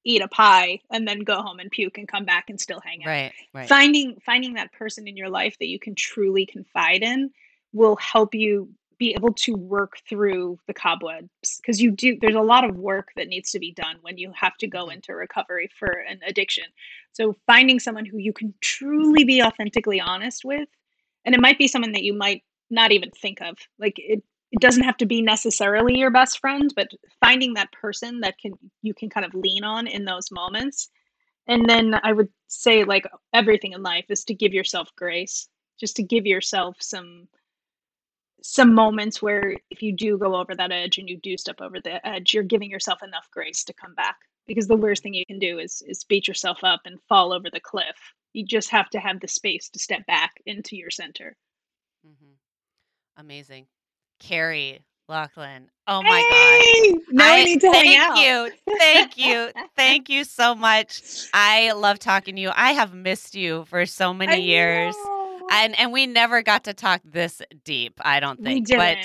eat a pie and then go home and puke and come back and still hang out. Right, right. Finding finding that person in your life that you can truly confide in will help you be able to work through the cobwebs because you do there's a lot of work that needs to be done when you have to go Mhm, into recovery for an addiction. So finding someone who you can truly be authentically honest with and it might be someone that you might not even think of. Like it it doesn't have to be necessarily your best friend, but finding that person that can you can kind of lean on in those moments. And then I would say like everything in life is to give yourself grace, just to give yourself some some moments where if you do go over that edge and you do step over the edge, you're giving yourself enough grace to come back. Because the worst thing you can do is is beat yourself up and fall over the cliff. You just have to have the space to step back into your center. Mm-hmm. Amazing. Carrie Locklyn. Oh my gosh. Hey! Now I need to hang thank out. you. Thank you. Thank you so much. I love talking to you. I have missed you for so many I years. know. And and we never got to talk this deep, I don't think. But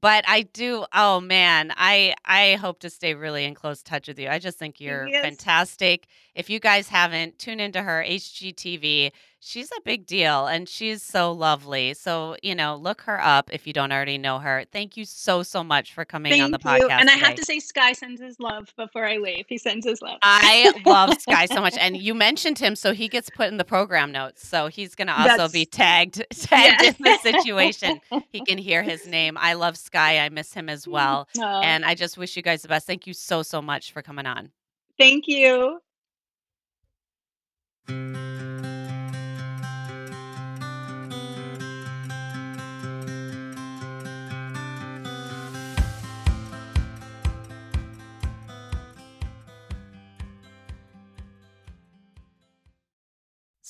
but I do oh man, I I hope to stay really in close touch with you. I just think you're Yes. fantastic. If you guys haven't, tune into her HGTV. She's a big deal and she's so lovely. So, you know, look her up if you don't already know her. Thank you so so much for coming on the podcast. You. And I have to say Sky sends his love before I leave. He sends his love. I love Sky so much, and you mentioned him, so he gets put in the program notes. So he's going to also be tagged tagged yeah. in the situation. He can hear his name. I love Sky. I miss him as mm, well, Oh, and I just wish you guys the best. Thank you so so much for coming on. thank you.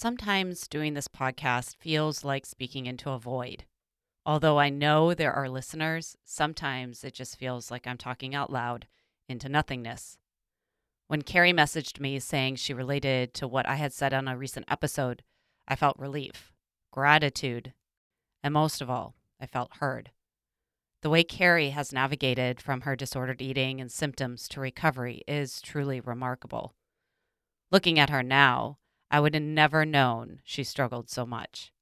Sometimes doing this podcast feels like speaking into a void. Although I know there are listeners, sometimes it just feels like I'm talking out loud into nothingness. When Carrie messaged me saying she related to what I had said on a recent episode, I felt relief, gratitude, and most of all, I felt heard. The way Carrie has navigated from her disordered eating and symptoms to recovery is truly remarkable. Looking at her now, I would have never known she struggled so much.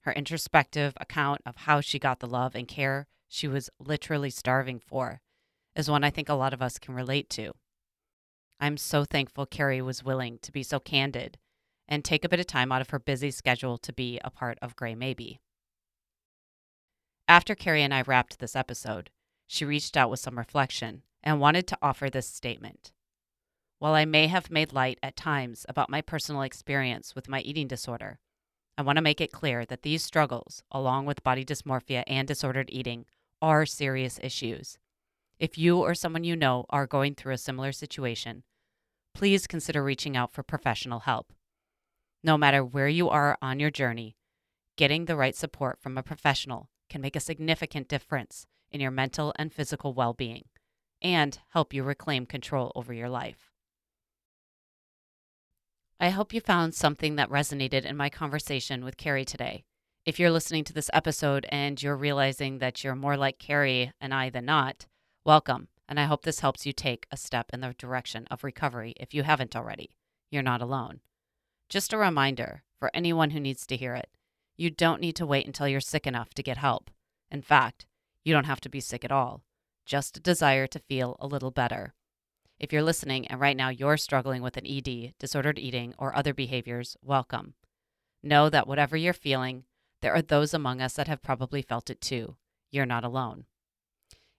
Her introspective account of how she got the love and care she was literally starving for is one I think a lot of us can relate to. I'm so thankful Carrie was willing to be so candid and take a bit of time out of her busy schedule to be a part of Grey Maybe. After Carrie and I wrapped this episode, she reached out with some reflection and wanted to offer this statement. While I may have made light at times about my personal experience with my eating disorder, I want to make it clear that these struggles, along with body dysmorphia and disordered eating, are serious issues. If you or someone you know are going through a similar situation, please consider reaching out for professional help. No matter where you are on your journey, getting the right support from a professional can make a significant difference in your mental and physical well being and help you reclaim control over your life. I hope you found something that resonated in my conversation with Carrie today. If you're listening to this episode and you're realizing that you're more like Carrie and I than not, welcome. And I hope this helps you take a step in the direction of recovery if you haven't already. You're not alone. Just a reminder for anyone who needs to hear it you don't need to wait until you're sick enough to get help. In fact, you don't have to be sick at all, just a desire to feel a little better. If you're listening and right now you're struggling with an ED, disordered eating, or other behaviors, welcome. Know that whatever you're feeling, there are those among us that have probably felt it too. You're not alone.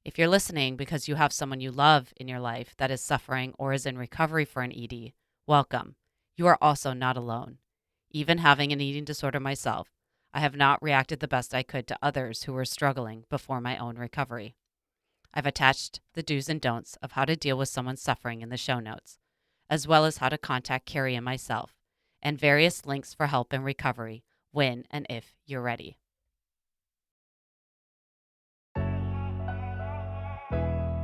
If you're listening because you have someone you love in your life that is suffering or is in recovery for an ED, welcome. You are also not alone. Even having an eating disorder myself, I have not reacted the best I could to others who were struggling before my own recovery. I've attached the do's and don'ts of how to deal with someone suffering in the show notes, as well as how to contact Carrie and myself, and various links for help and recovery when and if you're ready.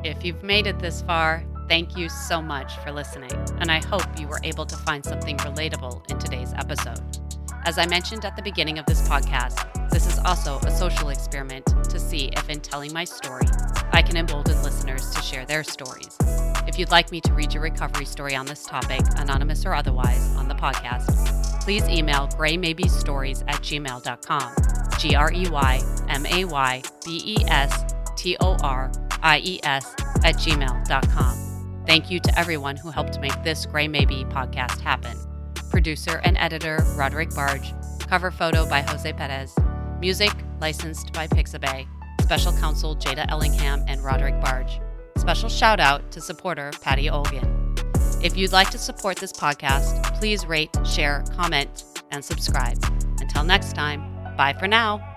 If you've made it this far, thank you so much for listening, and I hope you were able to find something relatable in today's episode. As I mentioned at the beginning of this podcast, this is also a social experiment to see if, in telling my story, I can embolden listeners to share their stories. If you'd like me to read your recovery story on this topic, anonymous or otherwise, on the podcast, please email greymaybestories at gmail.com. G R E Y M A Y B E S T O R I E S at gmail.com. Thank you to everyone who helped make this Grey Maybe podcast happen producer and editor Roderick Barge, cover photo by Jose Perez, music licensed by Pixabay, special counsel Jada Ellingham and Roderick Barge. Special shout out to supporter Patty Olgan. If you'd like to support this podcast, please rate, share, comment, and subscribe. Until next time, bye for now.